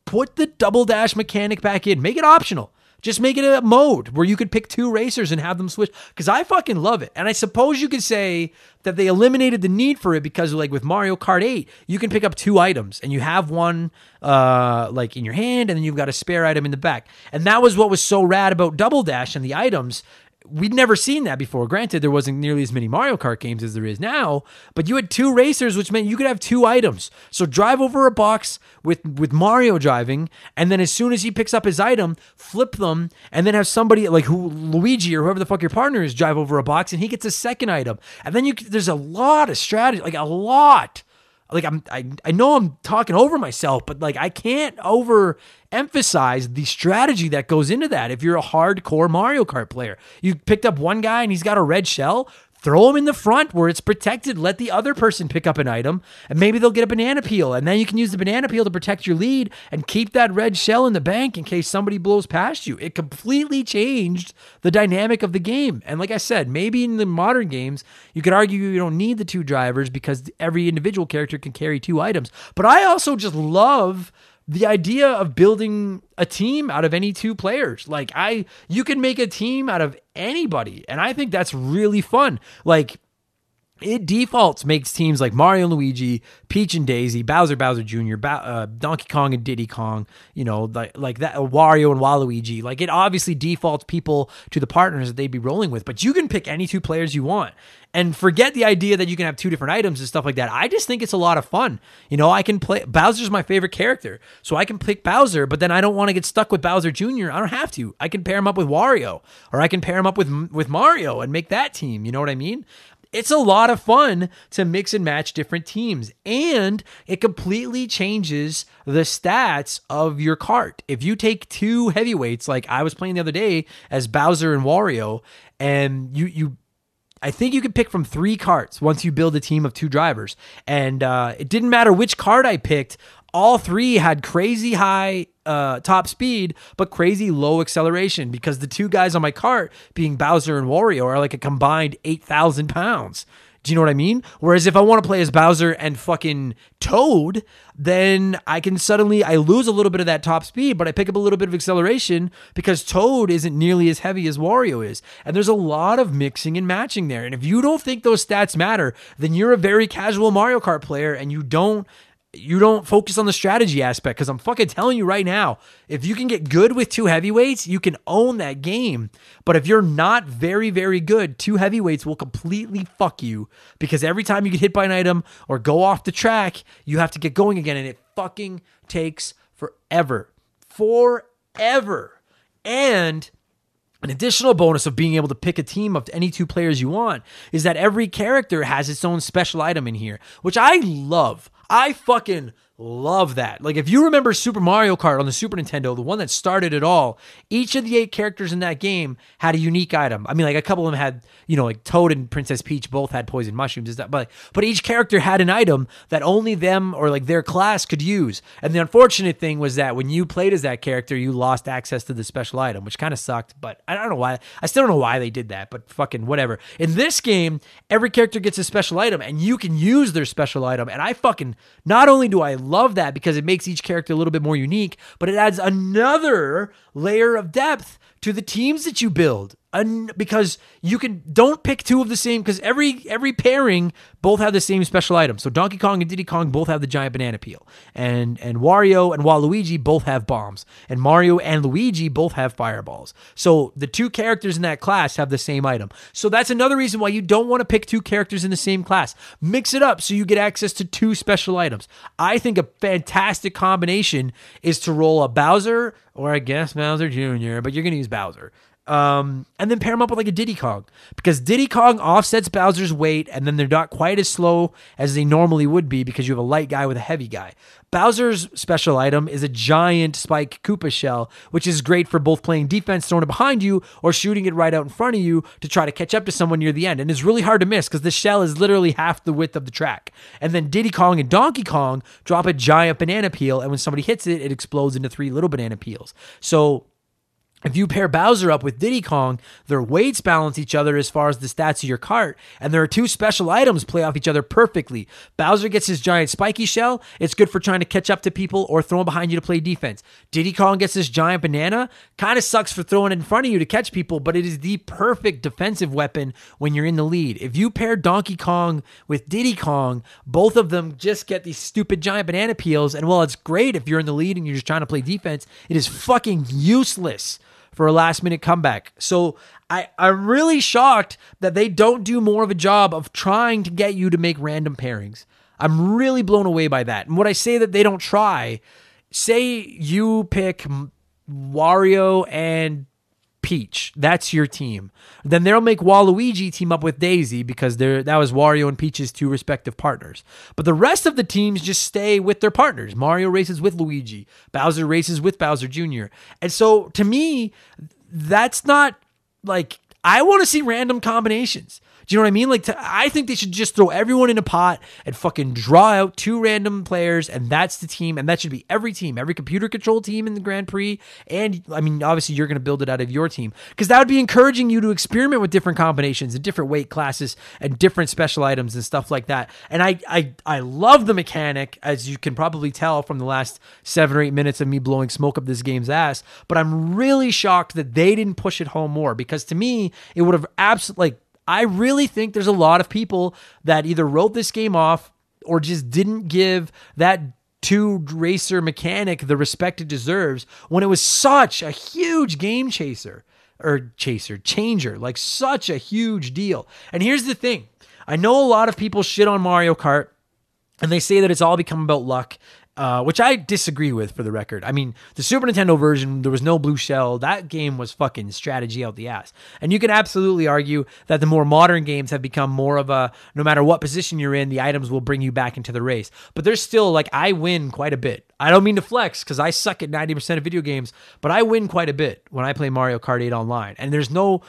put the double dash mechanic back in. Make it optional. Just make it a mode where you could pick two racers and have them switch. Because I fucking love it. And I suppose you could say that they eliminated the need for it because, like with Mario Kart 8, you can pick up two items and you have one uh, like in your hand and then you've got a spare item in the back. And that was what was so rad about Double Dash and the items we'd never seen that before. Granted, there wasn't nearly as many Mario Kart games as there is now, but you had two racers, which meant you could have two items. So drive over a box with with Mario driving, and then as soon as he picks up his item, flip them, and then have somebody like who Luigi or whoever the fuck your partner is drive over a box, and he gets a second item. And then you there's a lot of strategy, like a lot like I'm I, I know I'm talking over myself, but like I can't overemphasize the strategy that goes into that. If you're a hardcore Mario Kart player, you picked up one guy and he's got a red shell, throw them in the front where it's protected. Let the other person pick up an item, and maybe they'll get a banana peel. And then you can use the banana peel to protect your lead and keep that red shell in the bank in case somebody blows past you. It completely changed the dynamic of the game. And like I said, maybe in the modern games, you could argue you don't need the two drivers because every individual character can carry two items. But I also just love the idea of building a team out of any two players. Like I you can make a team out of anybody and I think that's really fun. Like it defaults makes teams like Mario and Luigi, Peach and Daisy, Bowser, Bowser Jr., ba- uh, Donkey Kong and Diddy Kong, you know, like like that, Wario and Waluigi. Like it obviously defaults people to the partners that they'd be rolling with, but you can pick any two players you want and forget the idea that you can have two different items and stuff like that. I just think it's a lot of fun. You know, I can play Bowser's my favorite character, so I can pick Bowser, but then I don't want to get stuck with Bowser Jr. I don't have to. I can pair him up with Wario, or I can pair him up with with Mario and make that team. You know what I mean? It's a lot of fun to mix and match different teams, and it completely changes the stats of your cart. If you take two heavyweights, like I was playing the other day as Bowser and Wario, and you you I think you could pick from three carts once you build a team of two drivers. And uh, it didn't matter which cart I picked, all three had crazy high uh, top speed, but crazy low acceleration because the two guys on my cart, being Bowser and Wario, are like a combined 8,000 pounds. Do you know what I mean? Whereas if I want to play as Bowser and fucking Toad, then I can suddenly I lose a little bit of that top speed, but I pick up a little bit of acceleration because Toad isn't nearly as heavy as Wario is. And there's a lot of mixing and matching there. And if you don't think those stats matter, then you're a very casual Mario Kart player and you don't you don't focus on the strategy aspect because I'm fucking telling you right now, if you can get good with two heavyweights, you can own that game. But if you're not very, very good, two heavyweights will completely fuck you because every time you get hit by an item or go off the track, you have to get going again and it fucking takes forever. Forever. And an additional bonus of being able to pick a team of any two players you want is that every character has its own special item in here, which I love. I fucking love that. Like, if you remember Super Mario Kart on the Super Nintendo, the one that started it all, each of the eight characters in that game had a unique item. I mean, like, a couple of them had, you know, like Toad and Princess Peach both had poison mushrooms, but, but each character had an item that only them or like their class could use. And the unfortunate thing was that when you played as that character, you lost access to the special item, which kind of sucked, but I don't know why. I still don't know why they did that, but fucking whatever. In this game, every character gets a special item and you can use their special item. And I fucking, not only do I love that because it makes each character a little bit more unique, but it adds another layer of depth to the teams that you build because you can don't pick two of the same because every every pairing both have the same special item. So Donkey Kong and Diddy Kong both have the giant banana peel, and and Wario and Waluigi both have bombs, and Mario and Luigi both have fireballs. So the two characters in that class have the same item. So that's another reason why you don't want to pick two characters in the same class. Mix it up so you get access to two special items. I think a fantastic combination is to roll a Bowser or I guess Bowser Jr., but you're going to use Bowser. Um, and then pair them up with like a Diddy Kong because Diddy Kong offsets Bowser's weight and then they're not quite as slow as they normally would be because you have a light guy with a heavy guy. Bowser's special item is a giant spike Koopa shell, which is great for both playing defense, throwing it behind you, or shooting it right out in front of you to try to catch up to someone near the end. And it's really hard to miss because the shell is literally half the width of the track. And then Diddy Kong and Donkey Kong drop a giant banana peel, and when somebody hits it, it explodes into three little banana peels. So if you pair Bowser up with Diddy Kong, their weights balance each other as far as the stats of your cart, and there are two special items play off each other perfectly. Bowser gets his giant spiky shell, it's good for trying to catch up to people or throwing behind you to play defense. Diddy Kong gets this giant banana, kind of sucks for throwing in front of you to catch people, but it is the perfect defensive weapon when you're in the lead. If you pair Donkey Kong with Diddy Kong, both of them just get these stupid giant banana peels, and while it's great if you're in the lead and you're just trying to play defense, it is fucking useless for a last minute comeback. So I, I'm really shocked that they don't do more of a job of trying to get you to make random pairings. I'm really blown away by that. And what I say that they don't try, say you pick Wario and Peach. That's your team. Then they'll make Waluigi team up with Daisy because they're, that was Wario and Peach's two respective partners. But the rest of the teams just stay with their partners. Mario races with Luigi, Bowser races with Bowser Jr. And so to me, that's not like I want to see random combinations. Do you know what I mean? Like, to, I think they should just throw everyone in a pot and fucking draw out two random players, and that's the team, and that should be every team, every computer control team in the Grand Prix. And I mean, obviously, you're going to build it out of your team because that would be encouraging you to experiment with different combinations and different weight classes and different special items and stuff like that. And I, I, I love the mechanic, as you can probably tell from the last seven or eight minutes of me blowing smoke up this game's ass. But I'm really shocked that they didn't push it home more because to me, it would have absolutely like I really think there's a lot of people that either wrote this game off or just didn't give that two racer mechanic the respect it deserves when it was such a huge game chaser or chaser changer like such a huge deal. And here's the thing. I know a lot of people shit on mario kart and they say that it's all become about luck uh, which I disagree with for the record. I mean, the Super Nintendo version, there was no blue shell. That game was fucking strategy out the ass. And you can absolutely argue that the more modern games have become more of a no matter what position you're in, the items will bring you back into the race. But there's still like I win quite a bit. I don't mean to flex because I suck at 90% of video games, but I win quite a bit when I play Mario Kart 8 online. And there's no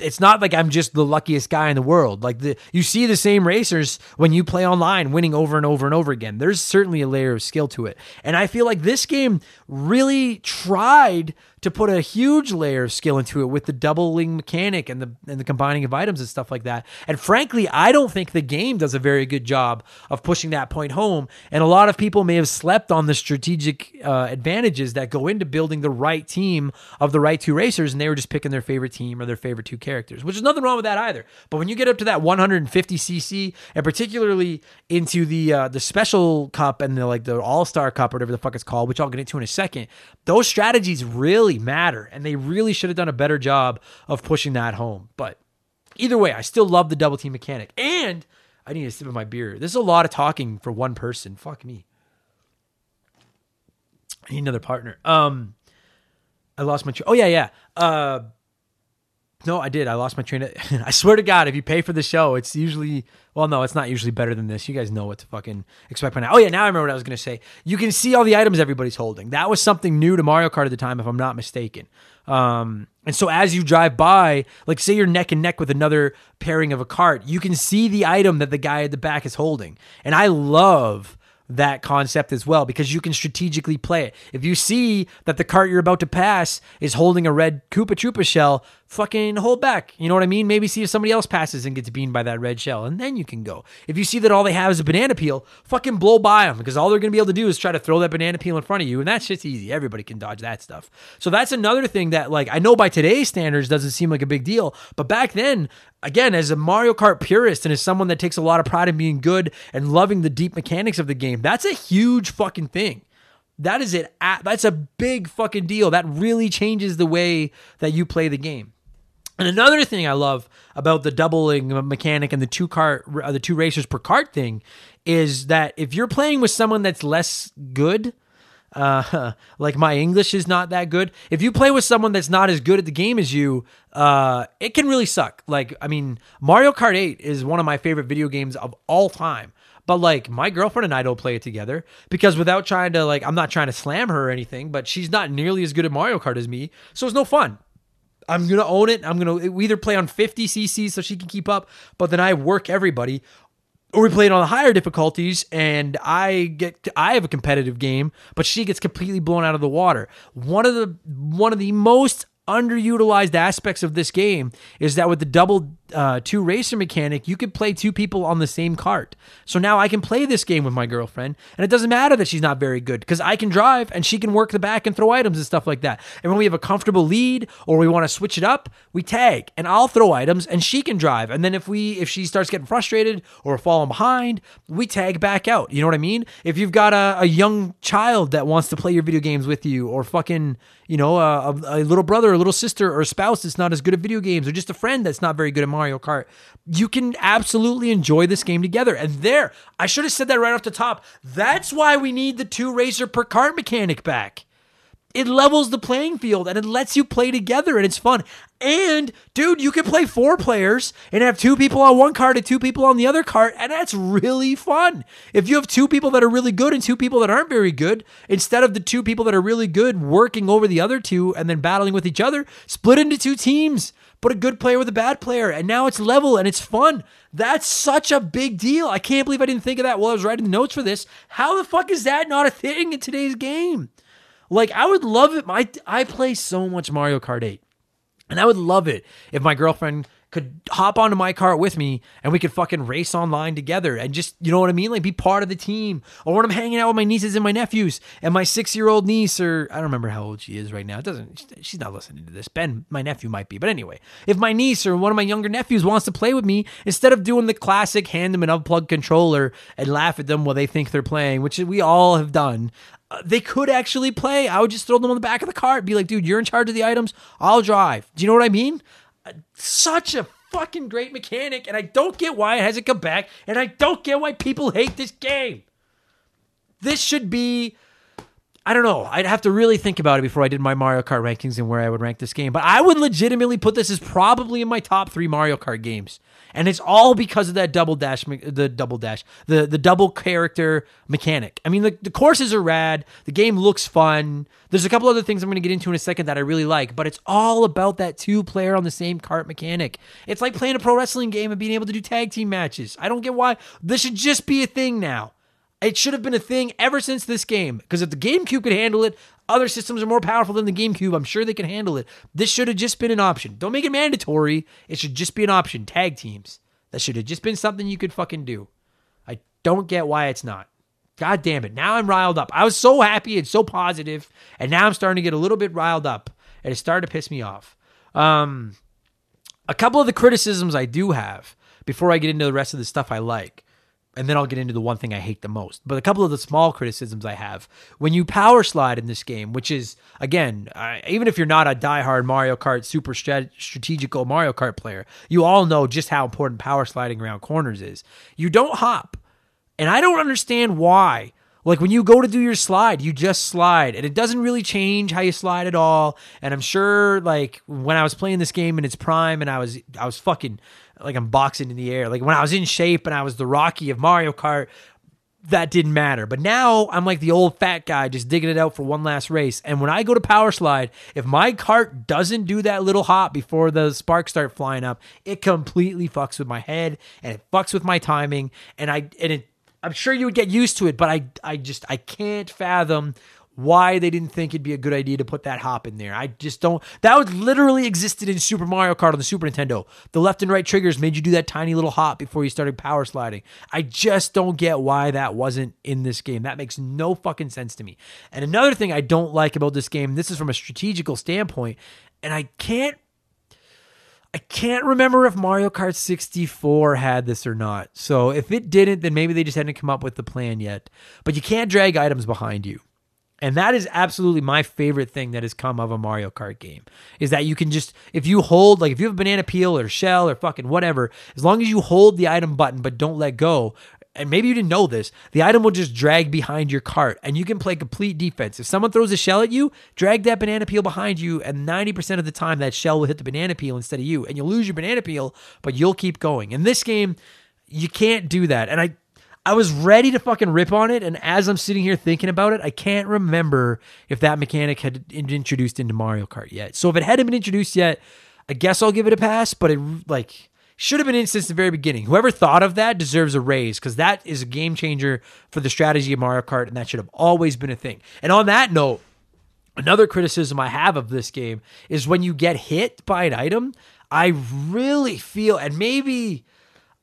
it's not like I'm just the luckiest guy in the world. Like the you see the same racers when you play online winning over and over and over again. There's certainly a layer of skill to it. And I feel like this game really tried to put a huge layer of skill into it with the doubling mechanic and the and the combining of items and stuff like that. And frankly, I don't think the game does a very good job of pushing that point home. And a lot of people may have slept on the strategic uh, advantages that go into building the right team of the right two racers, and they were just picking their favorite team or their favorite two characters, which is nothing wrong with that either. But when you get up to that 150 cc, and particularly into the uh, the special cup and the like the All Star Cup or whatever the fuck it's called, which I'll get into in a second, those strategies really really matter. And they really should have done a better job of pushing that home. But either way, I still love the double team mechanic. And I need a sip of my beer. This is a lot of talking for one person. Fuck me. I need another partner. Um, I lost my. Tra- oh yeah, yeah. Uh, no, I did. I lost my train of. I swear to God, if you pay for the show, it's usually. Well, no, it's not usually better than this. You guys know what to fucking expect by now. Oh, yeah, now I remember what I was to say. You can see all the items everybody's holding. That was something new to Mario Kart at the time, if I'm not mistaken. Um, and so as you drive by, like say you're neck and neck with another pairing of a cart, you can see the item that the guy at the back is holding. And I love that concept as well because you can strategically play it. If you see that the cart you're about to pass is holding a red Koopa Troopa shell, fucking hold back. You know what I mean? Maybe see if somebody else passes and gets beamed by that red shell, and then you can go. If you see that all they have is a banana peel, fucking blow by them because all they're to be able to do is try to throw that banana peel in front of you, and that's just easy. Everybody can dodge that stuff. So that's another thing that, like, I know by today's standards doesn't seem like a big deal, but back then, again, as a Mario Kart purist and as someone that takes a lot of pride in being good and loving the deep mechanics of the game, that's a huge fucking thing. That is it. That's a big fucking deal. That really changes the way that you play the game. And another thing I love about the doubling mechanic and the two cart, uh, the two racers per cart thing, is that if you're playing with someone that's less good, uh, like my English is not that good. If you play with someone that's not as good at the game as you, uh, it can really suck. Like, I mean, Mario Kart 8 is one of my favorite video games of all time. But like my girlfriend and I don't play it together because without trying to like I'm not trying to slam her or anything, but she's not nearly as good at Mario Kart as me, so it's no fun. I'm gonna own it. I'm gonna we either play on 50 CC so she can keep up, but then I work everybody, or we play it on the higher difficulties and I get I have a competitive game, but she gets completely blown out of the water. One of the one of the most underutilized aspects of this game is that with the double uh, two racer mechanic, you could play two people on the same cart. So now I can play this game with my girlfriend, and it doesn't matter that she's not very good because I can drive and she can work the back and throw items and stuff like that. And when we have a comfortable lead or we want to switch it up, we tag and I'll throw items and she can drive. And then if we if she starts getting frustrated or falling behind, we tag back out. You know what I mean? If you've got a, a young child that wants to play your video games with you, or fucking you know, a, a, little brother, a little sister, or a spouse that's not as good at video games, or just a friend that's not very good at Mario Kart, you can absolutely enjoy this game together. And there, I should have said that right off the top. That's why we need the two racer per cart mechanic back. It levels the playing field and it lets you play together and it's fun. And dude, you can play four players and have two people on one cart and two people on the other cart, and that's really fun. If you have two people that are really good and two people that aren't very good, instead of the two people that are really good working over the other two and then battling with each other, split into two teams. Put a good player with a bad player, and now it's level and it's fun. That's such a big deal. I can't believe I didn't think of that while I was writing the notes for this. How the fuck is that not a thing in today's game? Like, I would love it. My I play so much Mario Kart 8. And I would love it if my girlfriend could hop onto my cart with me and we could fucking race online together and just, you know what I mean? Like be part of the team. Or when I'm hanging out with my nieces and my nephews and my six year old niece, or I don't remember how old she is right now. It doesn't, she's not listening to this. Ben, my nephew might be. But anyway, if my niece or one of my younger nephews wants to play with me, instead of doing the classic hand them an unplugged controller and laugh at them while they think they're playing, which we all have done, uh, they could actually play. I would just throw them on the back of the cart, be like, dude, you're in charge of the items. I'll drive. Do you know what I mean? Such a fucking great mechanic, and I don't get why it hasn't come back, and I don't get why people hate this game. This should be. I don't know. I'd have to really think about it before I did my Mario Kart rankings and where I would rank this game. But I would legitimately put this as probably in my top three Mario Kart games and it's all because of that double dash, the double dash, the the double character mechanic. I mean, the, the courses are rad. The game looks fun. There's a couple other things I'm going to get into in a second that I really like, but it's all about that two player on the same cart mechanic. It's like playing a pro wrestling game and being able to do tag team matches. I don't get why this should just be a thing now. It should have been a thing ever since this game. Because if the GameCube could handle it, other systems are more powerful than the GameCube. I'm sure they can handle it. This should have just been an option. Don't make it mandatory. It should just be an option. Tag teams. That should have just been something you could fucking do. I don't get why it's not. God damn it. Now I'm riled up. I was so happy and so positive, and now I'm starting to get a little bit riled up, and it started to piss me off. Um, a couple of the criticisms I do have before I get into the rest of the stuff I like and then I'll get into the one thing I hate the most. But a couple of the small criticisms I have when you power slide in this game, which is again, uh, even if you're not a diehard Mario Kart super strat- strategical Mario Kart player, you all know just how important power sliding around corners is. You don't hop, and I don't understand why. Like when you go to do your slide, you just slide, and it doesn't really change how you slide at all. And I'm sure, like when I was playing this game in its prime, and I was I was fucking like I'm boxing in the air. Like when I was in shape and I was the Rocky of Mario Kart, that didn't matter. But now I'm like the old fat guy just digging it out for one last race. And when I go to power slide, if my cart doesn't do that little hop before the sparks start flying up, it completely fucks with my head and it fucks with my timing. And I and it I'm sure you would get used to it, but I I just I can't fathom why they didn't think it'd be a good idea to put that hop in there. I just don't. That was literally existed in Super Mario Kart on the Super Nintendo. The left and right triggers made you do that tiny little hop before you started power sliding. I just don't get why that wasn't in this game. That makes no fucking sense to me. And another thing I don't like about this game, this is from a strategical standpoint, and I can't I can't remember if Mario Kart 64 had this or not. So if it didn't, then maybe they just hadn't come up with the plan yet. But you can't drag items behind you. And that is absolutely my favorite thing that has come of a Mario Kart game is that you can just, if you hold, like if you have a banana peel or shell or fucking whatever, as long as you hold the item button but don't let go, and maybe you didn't know this, the item will just drag behind your cart and you can play complete defense. If someone throws a shell at you, drag that banana peel behind you, and 90% of the time that shell will hit the banana peel instead of you, and you'll lose your banana peel, but you'll keep going. In this game, you can't do that. And I I was ready to fucking rip on it, and as I'm sitting here thinking about it, I can't remember if that mechanic had been introduced into Mario Kart yet. So if it hadn't been introduced yet, I guess I'll give it a pass. But it like should have been in since the very beginning. Whoever thought of that deserves a raise because that is a game changer for the strategy of Mario Kart, and that should have always been a thing. And on that note, another criticism I have of this game is when you get hit by an item. I really feel, and maybe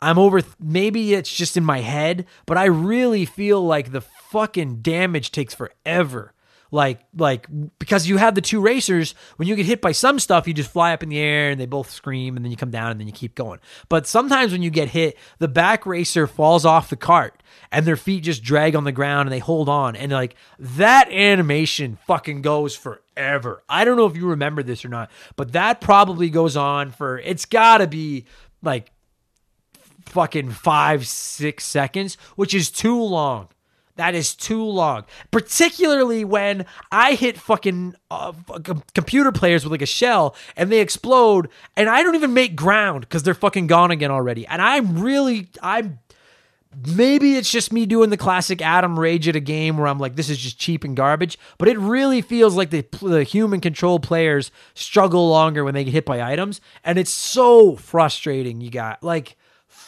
I'm over, maybe it's just in my head, but I really feel like the fucking damage takes forever. Like, like because you have the two racers, when you get hit by some stuff, you just fly up in the air and they both scream, and then you come down and then you keep going. But sometimes when you get hit, the back racer falls off the cart and their feet just drag on the ground and they hold on, and like that animation fucking goes forever. I don't know if you remember this or not, but that probably goes on for it's got to be like fucking five, six seconds, which is too long. That is too long. Particularly when I hit fucking uh, computer players with like a shell and they explode and I don't even make ground because they're fucking gone again already. And I'm really, I'm maybe it's just me doing the classic Adam rage at a game where I'm like, this is just cheap and garbage. But it really feels like the, the human control players struggle longer when they get hit by items. And it's so frustrating, you got like,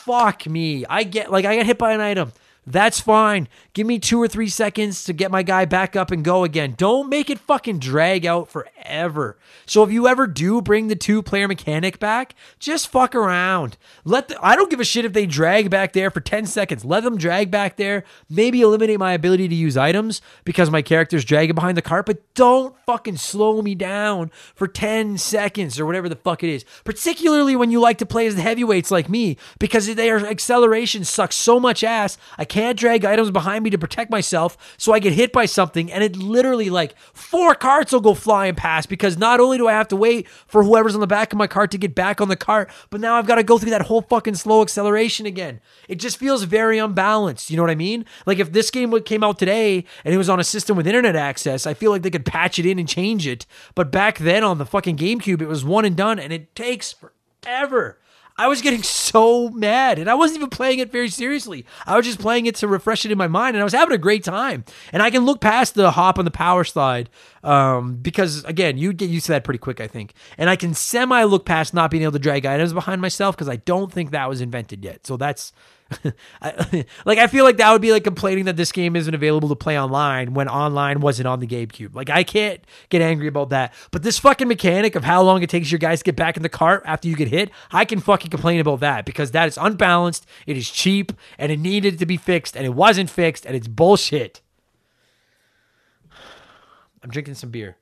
fuck me. I get like, I get hit by an item. That's fine. Give me two or three seconds to get my guy back up and go again. Don't make it fucking drag out forever. So if you ever do bring the two player mechanic back, just fuck around. Let the, I don't give a shit if they drag back there for 10 seconds. Let them drag back there. Maybe eliminate my ability to use items because my character's dragging behind the cart, but don't fucking slow me down for 10 seconds or whatever the fuck it is. Particularly when you like to play as the heavyweights like me because their acceleration sucks so much ass. I can't can't drag items behind me to protect myself so I get hit by something. And it literally, like, four carts will go flying past because not only do I have to wait for whoever's on the back of my cart to get back on the cart, but now I've got to go through that whole fucking slow acceleration again. It just feels very unbalanced. You know what I mean? Like, if this game came out today and it was on a system with internet access, I feel like they could patch it in and change it. But back then on the fucking GameCube, it was one and done, and it takes forever. I was getting so mad and I wasn't even playing it very seriously. I was just playing it to refresh it in my mind and I was having a great time. And I can look past the hop on the power slide um, because, again, you get used to that pretty quick, I think. And I can semi look past not being able to drag items behind myself because I don't think that was invented yet. So that's I, like I feel like that would be like complaining that this game isn't available to play online when online wasn't on the GameCube. Like I can't get angry about that. But this fucking mechanic of how long it takes your guys to get back in the cart after you get hit, I can fucking complain about that because that is unbalanced, it is cheap, and it needed to be fixed, and it wasn't fixed, and it's bullshit. I'm drinking some beer.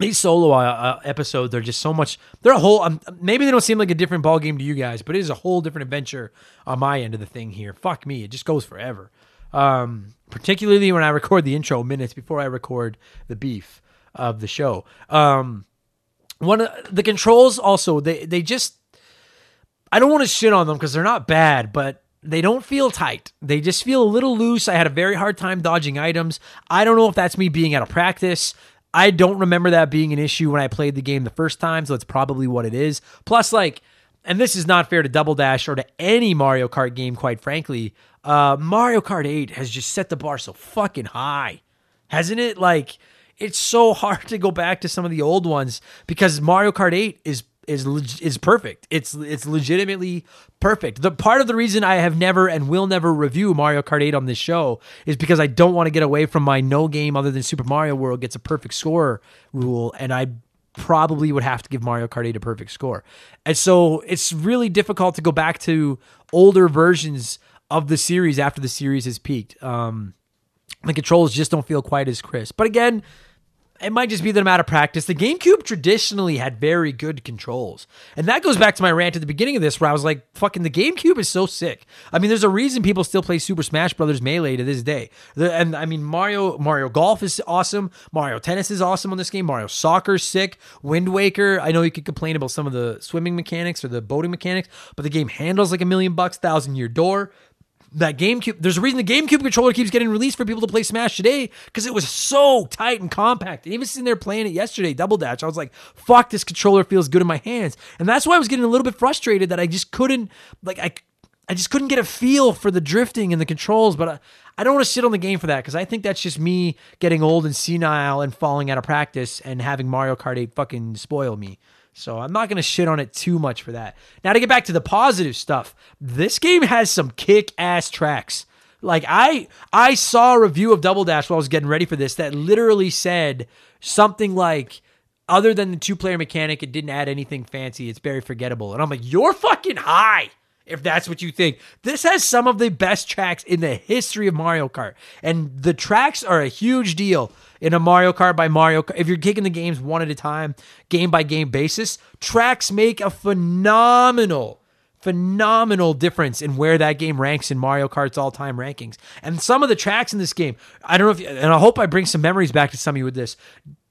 these solo uh, uh, episodes are just so much. They're a whole. Um, maybe they don't seem like a different ball game to you guys, but it is a whole different adventure on my end of the thing here. Fuck me, it just goes forever. Um, particularly when I record the intro minutes before I record the beef of the show. Um, one of the controls also they they just. I don't want to shit on them because they're not bad, but they don't feel tight. They just feel a little loose. I had a very hard time dodging items. I don't know if that's me being out of practice. I don't remember that being an issue when I played the game the first time, so it's probably what it is. Plus, like, and this is not fair to Double Dash or to any Mario Kart game, quite frankly. Uh, Mario Kart 8 has just set the bar so fucking high, hasn't it? Like, it's so hard to go back to some of the old ones because Mario Kart 8 is is is perfect. It's it's legitimately perfect. The part of the reason I have never and will never review Mario Kart 8 on this show is because I don't want to get away from my no game other than Super Mario World gets a perfect score rule and I probably would have to give Mario Kart 8 a perfect score. And so it's really difficult to go back to older versions of the series after the series has peaked. Um, the controls just don't feel quite as crisp. But again, it might just be that I'm out of practice. The GameCube traditionally had very good controls. And that goes back to my rant at the beginning of this where I was like, fucking the GameCube is so sick. I mean, there's a reason people still play Super Smash Brothers Melee to this day. and I mean, Mario Mario Golf is awesome. Mario Tennis is awesome on this game. Mario Soccer's sick. Wind Waker, I know you could complain about some of the swimming mechanics or the boating mechanics, but the game handles like a million bucks, thousand year door that GameCube. There's a reason the GameCube controller keeps getting released for people to play Smash today because it was so tight and compact. And even sitting there playing it yesterday, Double Dash, I was like, "Fuck, this controller feels good in my hands." And that's why I was getting a little bit frustrated that I just couldn't, like, I, I just couldn't get a feel for the drifting and the controls. But I, I don't want to sit on the game for that because I think that's just me getting old and senile and falling out of practice and having Mario Kart 8 fucking spoil me. So I'm not going to shit on it too much for that. Now to get back to the positive stuff, this game has some kick-ass tracks. Like I I saw a review of Double Dash while I was getting ready for this that literally said something like other than the two player mechanic, it didn't add anything fancy. It's very forgettable. And I'm like, you're fucking high if that's what you think. This has some of the best tracks in the history of Mario Kart. And the tracks are a huge deal in a Mario Kart by Mario Kart. If you're taking the games one at a time, game by game basis, tracks make a phenomenal phenomenal difference in where that game ranks in Mario Kart's all-time rankings. And some of the tracks in this game, I don't know if and I hope I bring some memories back to some of you with this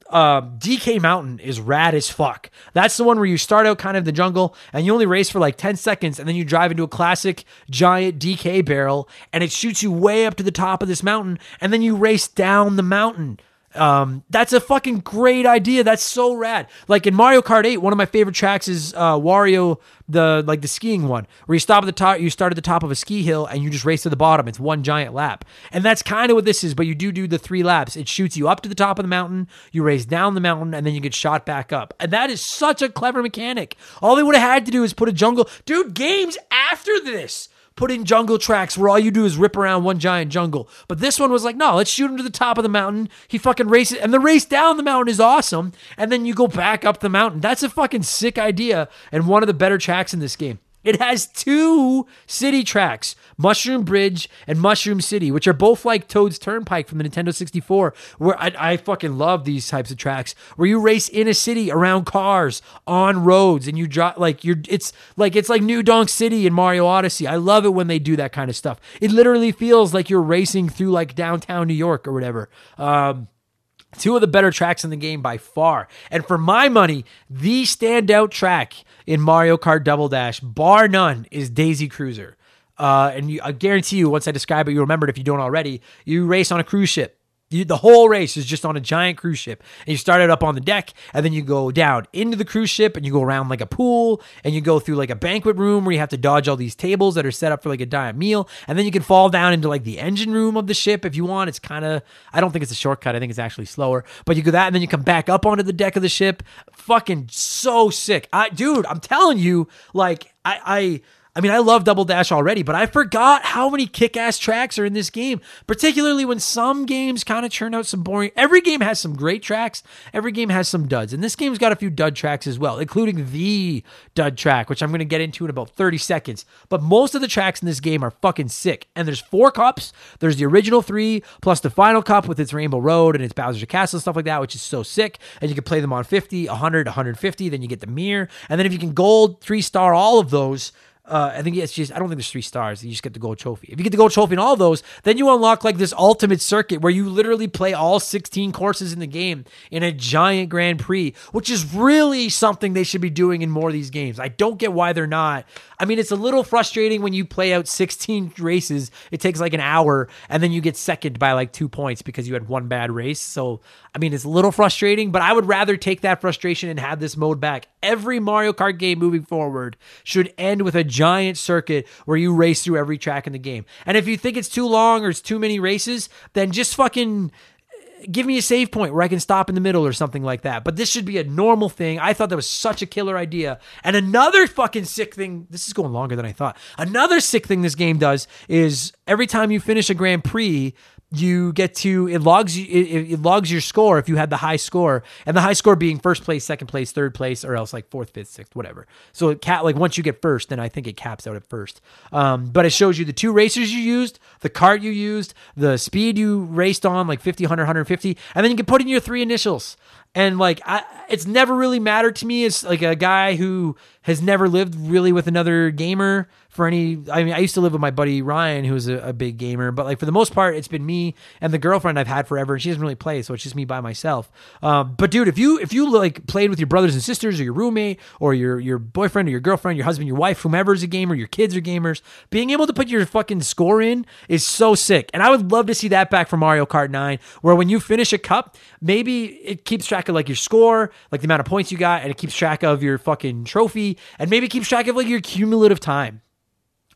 uh, DK Mountain is rad as fuck. That's the one where you start out kind of the jungle and you only race for like 10 seconds and then you drive into a classic giant DK barrel and it shoots you way up to the top of this mountain and then you race down the mountain. Um, that's a fucking great idea. That's so rad. Like in Mario Kart 8, one of my favorite tracks is uh, Wario, the like the skiing one, where you stop at the top, you start at the top of a ski hill and you just race to the bottom. It's one giant lap, and that's kind of what this is. But you do do the three laps. It shoots you up to the top of the mountain, you race down the mountain, and then you get shot back up. And that is such a clever mechanic. All they would have had to do is put a jungle, dude. Games after this put in jungle tracks where all you do is rip around one giant jungle. But this one was like, no, let's shoot him to the top of the mountain. He fucking races, and the race down the mountain is awesome. And then you go back up the mountain. That's a fucking sick idea and one of the better tracks in this game. It has two city tracks, Mushroom Bridge and Mushroom City, which are both like Toad's Turnpike from the Nintendo 64, where I, I fucking love these types of tracks where you race in a city around cars on roads and you drive like you're it's like it's like New Donk City in Mario Odyssey. I love it when they do that kind of stuff. It literally feels like you're racing through like downtown New York or whatever. Um, Two of the better tracks in the game by far. And for my money, the standout track in Mario Kart Double Dash, bar none, is Daisy Cruiser. Uh, and you, I guarantee you, once I describe it, you remember it if you don't already. You race on a cruise ship. You, the whole race is just on a giant cruise ship, and you start it up on the deck, and then you go down into the cruise ship, and you go around like a pool, and you go through like a banquet room where you have to dodge all these tables that are set up for like a diet meal, and then you can fall down into like the engine room of the ship if you want. It's kind of, I don't think it's a shortcut. I think it's actually slower, but you go that, and then you come back up onto the deck of the ship. Fucking so sick, I, dude. I'm telling you, like I, I I mean, I love Double Dash already, but I forgot how many kick ass tracks are in this game, particularly when some games kind of churn out some boring. Every game has some great tracks, every game has some duds, and this game's got a few dud tracks as well, including the dud track, which I'm going to get into in about 30 seconds. But most of the tracks in this game are fucking sick, and there's four cups. There's the original three, plus the final cup with its Rainbow Road and its Bowser's Castle, and stuff like that, which is so sick. And you can play them on 50, 100, 150, then you get the mirror. And then if you can gold, three star all of those, uh, I think it's just I don't think there's three stars. You just get the gold trophy. If you get the gold trophy in all those, then you unlock like this ultimate circuit where you literally play all 16 courses in the game in a giant Grand Prix, which is really something they should be doing in more of these games. I don't get why they're not. I mean, it's a little frustrating when you play out 16 races. It takes like an hour, and then you get second by like two points because you had one bad race. So I mean, it's a little frustrating, but I would rather take that frustration and have this mode back. Every Mario Kart game moving forward should end with a giant circuit where you race through every track in the game. And if you think it's too long or it's too many races, then just fucking uh, give me a save point where I can stop in the middle or something like that. But this should be a normal thing. I thought that was such a killer idea. And another fucking sick thing, this is going longer than I thought. Another sick thing this game does is every time you finish a Grand Prix, you get to it logs it, it, logs your score if you had the high score and the high score being first place second place third place or else like fourth fifth sixth whatever. So it cap like once you get first then i think it caps out at first. Um, but it shows you the two racers you used the cart you used the speed you raced on like 50 100 150 and then you can put in your three initials and like I, it's never really mattered to me as like a guy who has never lived really with another gamer for any i mean i used to live with my buddy ryan who's a, a, big gamer but like for the most part it's been me and the girlfriend i've had forever and she doesn't really play so it's just me by myself. Um, but dude if you if you like played with your brothers and sisters or your roommate or your your boyfriend or your girlfriend your husband your wife whomever is a gamer your kids are gamers being able to put your fucking score in is so sick. And i would love to see that back for mario kart 9 where when you finish a cup maybe it keeps track of like your score like the amount of points you got and it keeps track of your fucking trophy and maybe keeps track of like your cumulative time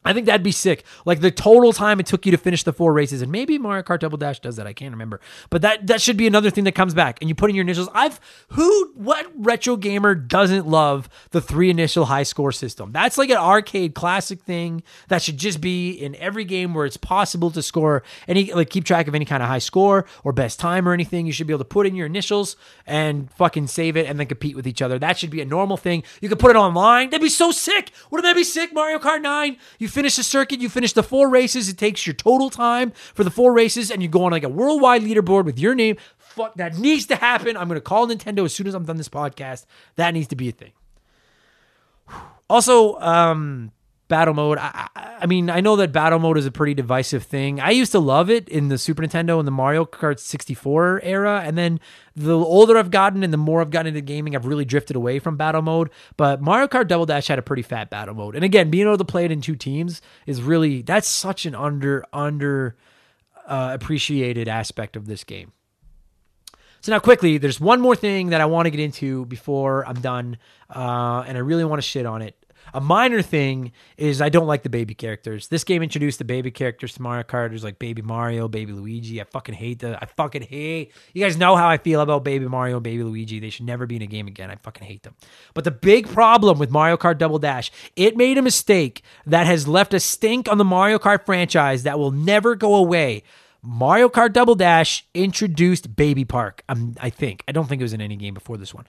I think that'd be sick. Like the total time it took you to finish the four races, and maybe Mario Kart Double Dash does that. I can't remember, but that that should be another thing that comes back. And you put in your initials. I've who what retro gamer doesn't love the three initial high score system? That's like an arcade classic thing that should just be in every game where it's possible to score any like keep track of any kind of high score or best time or anything. You should be able to put in your initials and fucking save it and then compete with each other. That should be a normal thing. You could put it online. That'd be so sick. Wouldn't that be sick? Mario Kart Nine. You finish the circuit, you finish the four races. It takes your total time for the four races, and you go on like a worldwide leaderboard with your name. Fuck, that needs to happen. I'm gonna call Nintendo as soon as I'm done this podcast. That needs to be a thing. Also, um, battle mode. I, I, mean, I know that battle mode is a pretty divisive thing. I used to love it in the Super Nintendo and the Mario Kart 64 era, and then the older I've gotten and the more I've gotten into gaming, I've really drifted away from battle mode. But Mario Kart Double Dash had a pretty fat battle mode, and again, being able to play it in two teams is really that's such an under under uh, appreciated aspect of this game. So now, quickly, there's one more thing that I want to get into before I'm done, uh, and I really want to shit on it. A minor thing is I don't like the baby characters. This game introduced the baby characters to Mario Kart. There's like Baby Mario, Baby Luigi. I fucking hate the. I fucking hate. You guys know how I feel about Baby Mario, Baby Luigi. They should never be in a game again. I fucking hate them. But the big problem with Mario Kart Double Dash, it made a mistake that has left a stink on the Mario Kart franchise that will never go away. Mario Kart Double Dash introduced Baby Park. Um, I think. I don't think it was in any game before this one.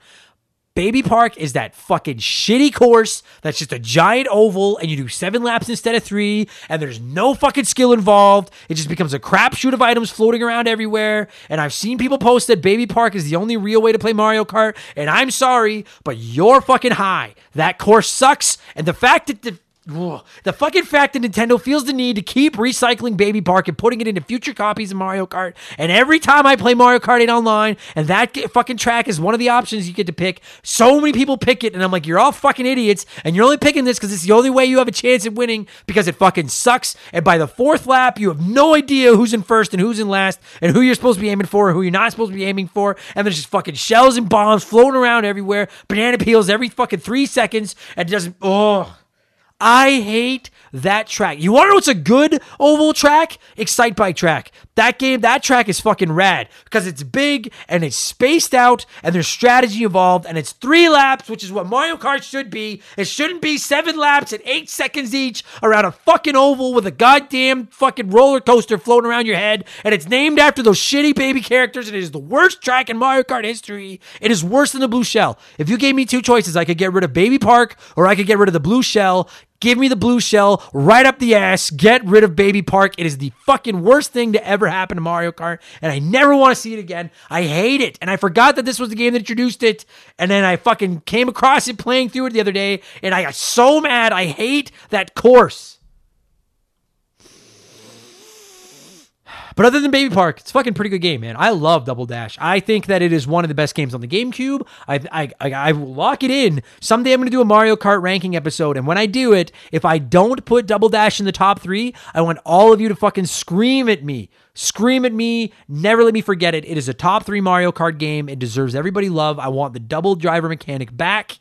Baby Park is that fucking shitty course that's just a giant oval and you do seven laps instead of three and there's no fucking skill involved. It just becomes a crapshoot of items floating around everywhere. And I've seen people post that Baby Park is the only real way to play Mario Kart. And I'm sorry, but you're fucking high. That course sucks. And the fact that the the fucking fact that Nintendo feels the need to keep recycling Baby Park and putting it into future copies of Mario Kart, and every time I play Mario Kart 8 online, and that fucking track is one of the options you get to pick, so many people pick it, and I'm like, you're all fucking idiots, and you're only picking this because it's the only way you have a chance at winning because it fucking sucks. And by the fourth lap, you have no idea who's in first and who's in last, and who you're supposed to be aiming for, and who you're not supposed to be aiming for, and there's just fucking shells and bombs floating around everywhere, banana peels every fucking three seconds, and it doesn't. Oh. I hate that track. You want to know what's a good oval track? Excitebike track. That game, that track is fucking rad because it's big and it's spaced out and there's strategy involved and it's three laps, which is what Mario Kart should be. It shouldn't be seven laps at eight seconds each around a fucking oval with a goddamn fucking roller coaster floating around your head. And it's named after those shitty baby characters and it is the worst track in Mario Kart history. It is worse than the blue shell. If you gave me two choices, I could get rid of Baby Park or I could get rid of the blue shell. Give me the blue shell right up the ass. Get rid of Baby Park. It is the fucking worst thing to ever happen to Mario Kart, and I never want to see it again. I hate it. And I forgot that this was the game that introduced it. And then I fucking came across it playing through it the other day, and I got so mad. I hate that course. But other than Baby Park, it's fucking pretty good game, man. I love Double Dash. I think that it is one of the best games on the GameCube. I I I, I will lock it in. Someday I'm going to do a Mario Kart ranking episode, and when I do it, if I don't put Double Dash in the top three, I want all of you to fucking scream at me. Scream at me. Never let me forget it. It is a top three Mario Kart game. It deserves everybody love. I want the double driver mechanic back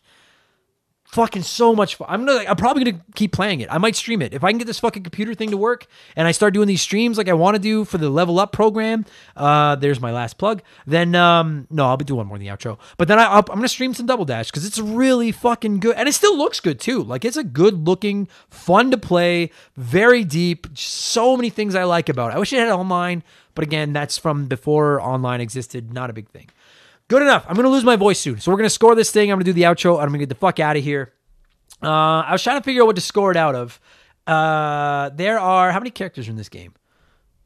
fucking so much fun. I'm gonna I'm probably gonna keep playing it. I might stream it. If I can get this fucking computer thing to work and I start doing these streams like I want to do for the level up program, uh there's my last plug. Then um no, I'll be doing one more in the outro. But then I, am gonna stream some Double Dash because it's really fucking good and it still looks good too. Like it's a good looking, fun to play, very deep. So many things I like about it. I wish it had online, but again, that's from before online existed. Not a big thing. Good enough. I'm going to lose my voice soon. So we're going to score this thing. I'm going to do the outro. I'm going to get the fuck out of here. Uh, I was trying to figure out what to score it out of. Uh, there are, how many characters are in this game?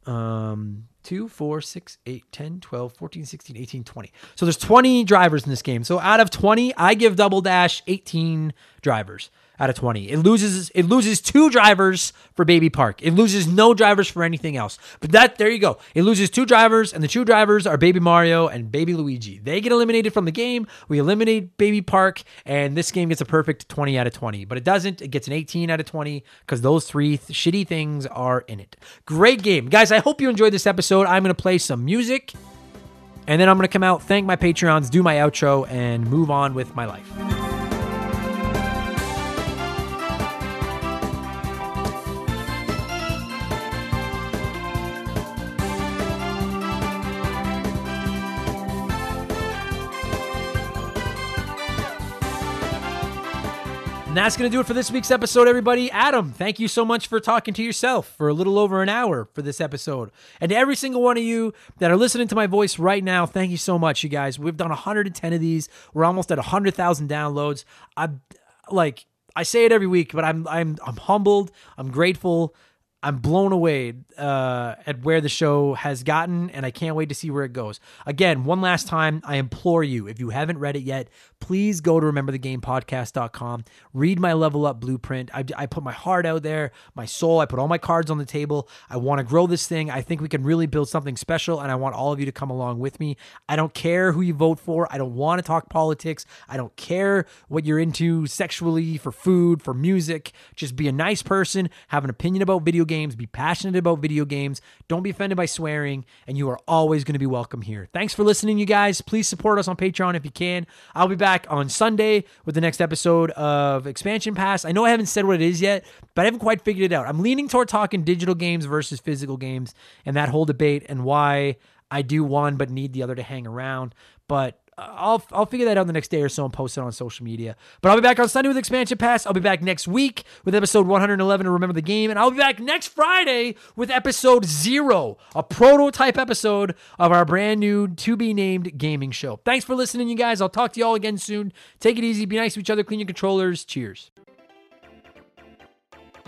Um, 2, 4, 6, 8, 10, 12, 14, 16, 18, 20. So there's 20 drivers in this game. So out of 20, I give Double Dash 18 drivers out of 20. It loses it loses two drivers for Baby Park. It loses no drivers for anything else. But that there you go. It loses two drivers and the two drivers are Baby Mario and Baby Luigi. They get eliminated from the game. We eliminate Baby Park and this game gets a perfect 20 out of 20. But it doesn't. It gets an 18 out of 20 cuz those three th- shitty things are in it. Great game. Guys, I hope you enjoyed this episode. I'm going to play some music and then I'm going to come out, thank my Patreons, do my outro and move on with my life. That's going to do it for this week's episode, everybody. Adam, thank you so much for talking to yourself for a little over an hour for this episode. And to every single one of you that are listening to my voice right now, thank you so much, you guys. We've done 110 of these. We're almost at 100,000 downloads. I like I say it every week, but I'm I'm I'm humbled. I'm grateful. I'm blown away uh, at where the show has gotten, and I can't wait to see where it goes. Again, one last time, I implore you, if you haven't read it yet, please go to rememberthegamepodcast.com. Read my level up blueprint. I, I put my heart out there, my soul. I put all my cards on the table. I want to grow this thing. I think we can really build something special, and I want all of you to come along with me. I don't care who you vote for. I don't want to talk politics. I don't care what you're into sexually, for food, for music. Just be a nice person, have an opinion about video games, be passionate about video games, don't be offended by swearing, and you are always going to be welcome here. Thanks for listening, you guys. Please support us on Patreon if you can. I'll be back on Sunday with the next episode of Expansion Pass. I know I haven't said what it is yet, but I haven't quite figured it out. I'm leaning toward talking digital games versus physical games and that whole debate and why I do one but need the other to hang around. But I'll I'll figure that out the next day or so and post it on social media. But I'll be back on Sunday with Expansion Pass. I'll be back next week with episode 111 to Remember the Game, and I'll be back next Friday with episode zero, a prototype episode of our brand new to be named gaming show. Thanks for listening, you guys. I'll talk to you all again soon. Take it easy, be nice to each other, clean your controllers. Cheers.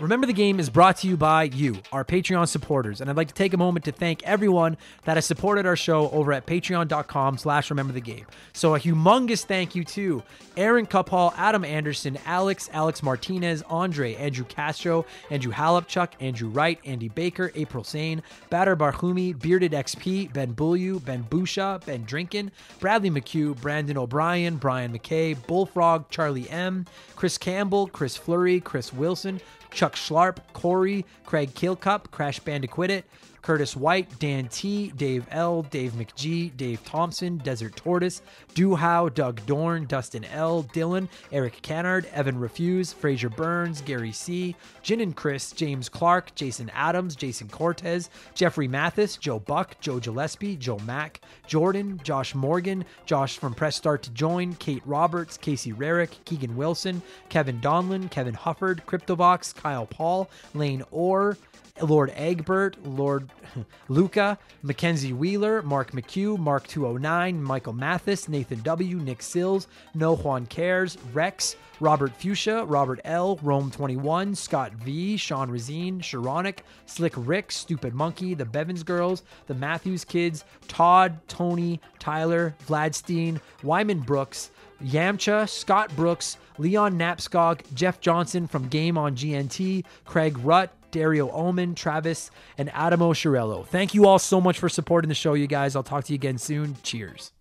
Remember the Game is brought to you by you, our Patreon supporters, and I'd like to take a moment to thank everyone that has supported our show over at patreon.com slash remember the game. So a humongous thank you to Aaron Cuphall, Adam Anderson, Alex, Alex Martinez, Andre, Andrew Castro, Andrew Halupchuk, Andrew Wright, Andy Baker, April Sane, Batter Barhumi, Bearded XP, Ben Bullu, Ben Busha, Ben Drinkin, Bradley McHugh, Brandon O'Brien, Brian McKay, Bullfrog, Charlie M, Chris Campbell, Chris Flurry, Chris Wilson, Chuck Schlarp, Corey, Craig Kilcup, Crash Bandicoot It, Curtis White, Dan T, Dave L, Dave McGee, Dave Thompson, Desert Tortoise, Duhow, Doug Dorn, Dustin L, Dylan, Eric Cannard, Evan Refuse, Fraser Burns, Gary C, Jin and Chris, James Clark, Jason Adams, Jason Cortez, Jeffrey Mathis, Joe Buck, Joe Gillespie, Joe Mack, Jordan, Josh Morgan, Josh from Press Start to Join, Kate Roberts, Casey Rarick, Keegan Wilson, Kevin Donlin, Kevin Hufford, Cryptovox, Kyle Paul, Lane Orr, Lord Egbert, Lord Luca, Mackenzie Wheeler, Mark McHugh, Mark 209, Michael Mathis, Nathan W, Nick Sills, No Juan Cares, Rex, Robert Fuchsia, Robert L, Rome 21, Scott V, Sean Razine, Sharonic, Slick Rick, Stupid Monkey, The Bevins Girls, The Matthews Kids, Todd, Tony, Tyler, Vladstein, Wyman Brooks, Yamcha, Scott Brooks, Leon Knapskog, Jeff Johnson from Game on GNT, Craig Rutt, Dario Ullman, Travis, and Adamo Shirello. Thank you all so much for supporting the show, you guys. I'll talk to you again soon. Cheers.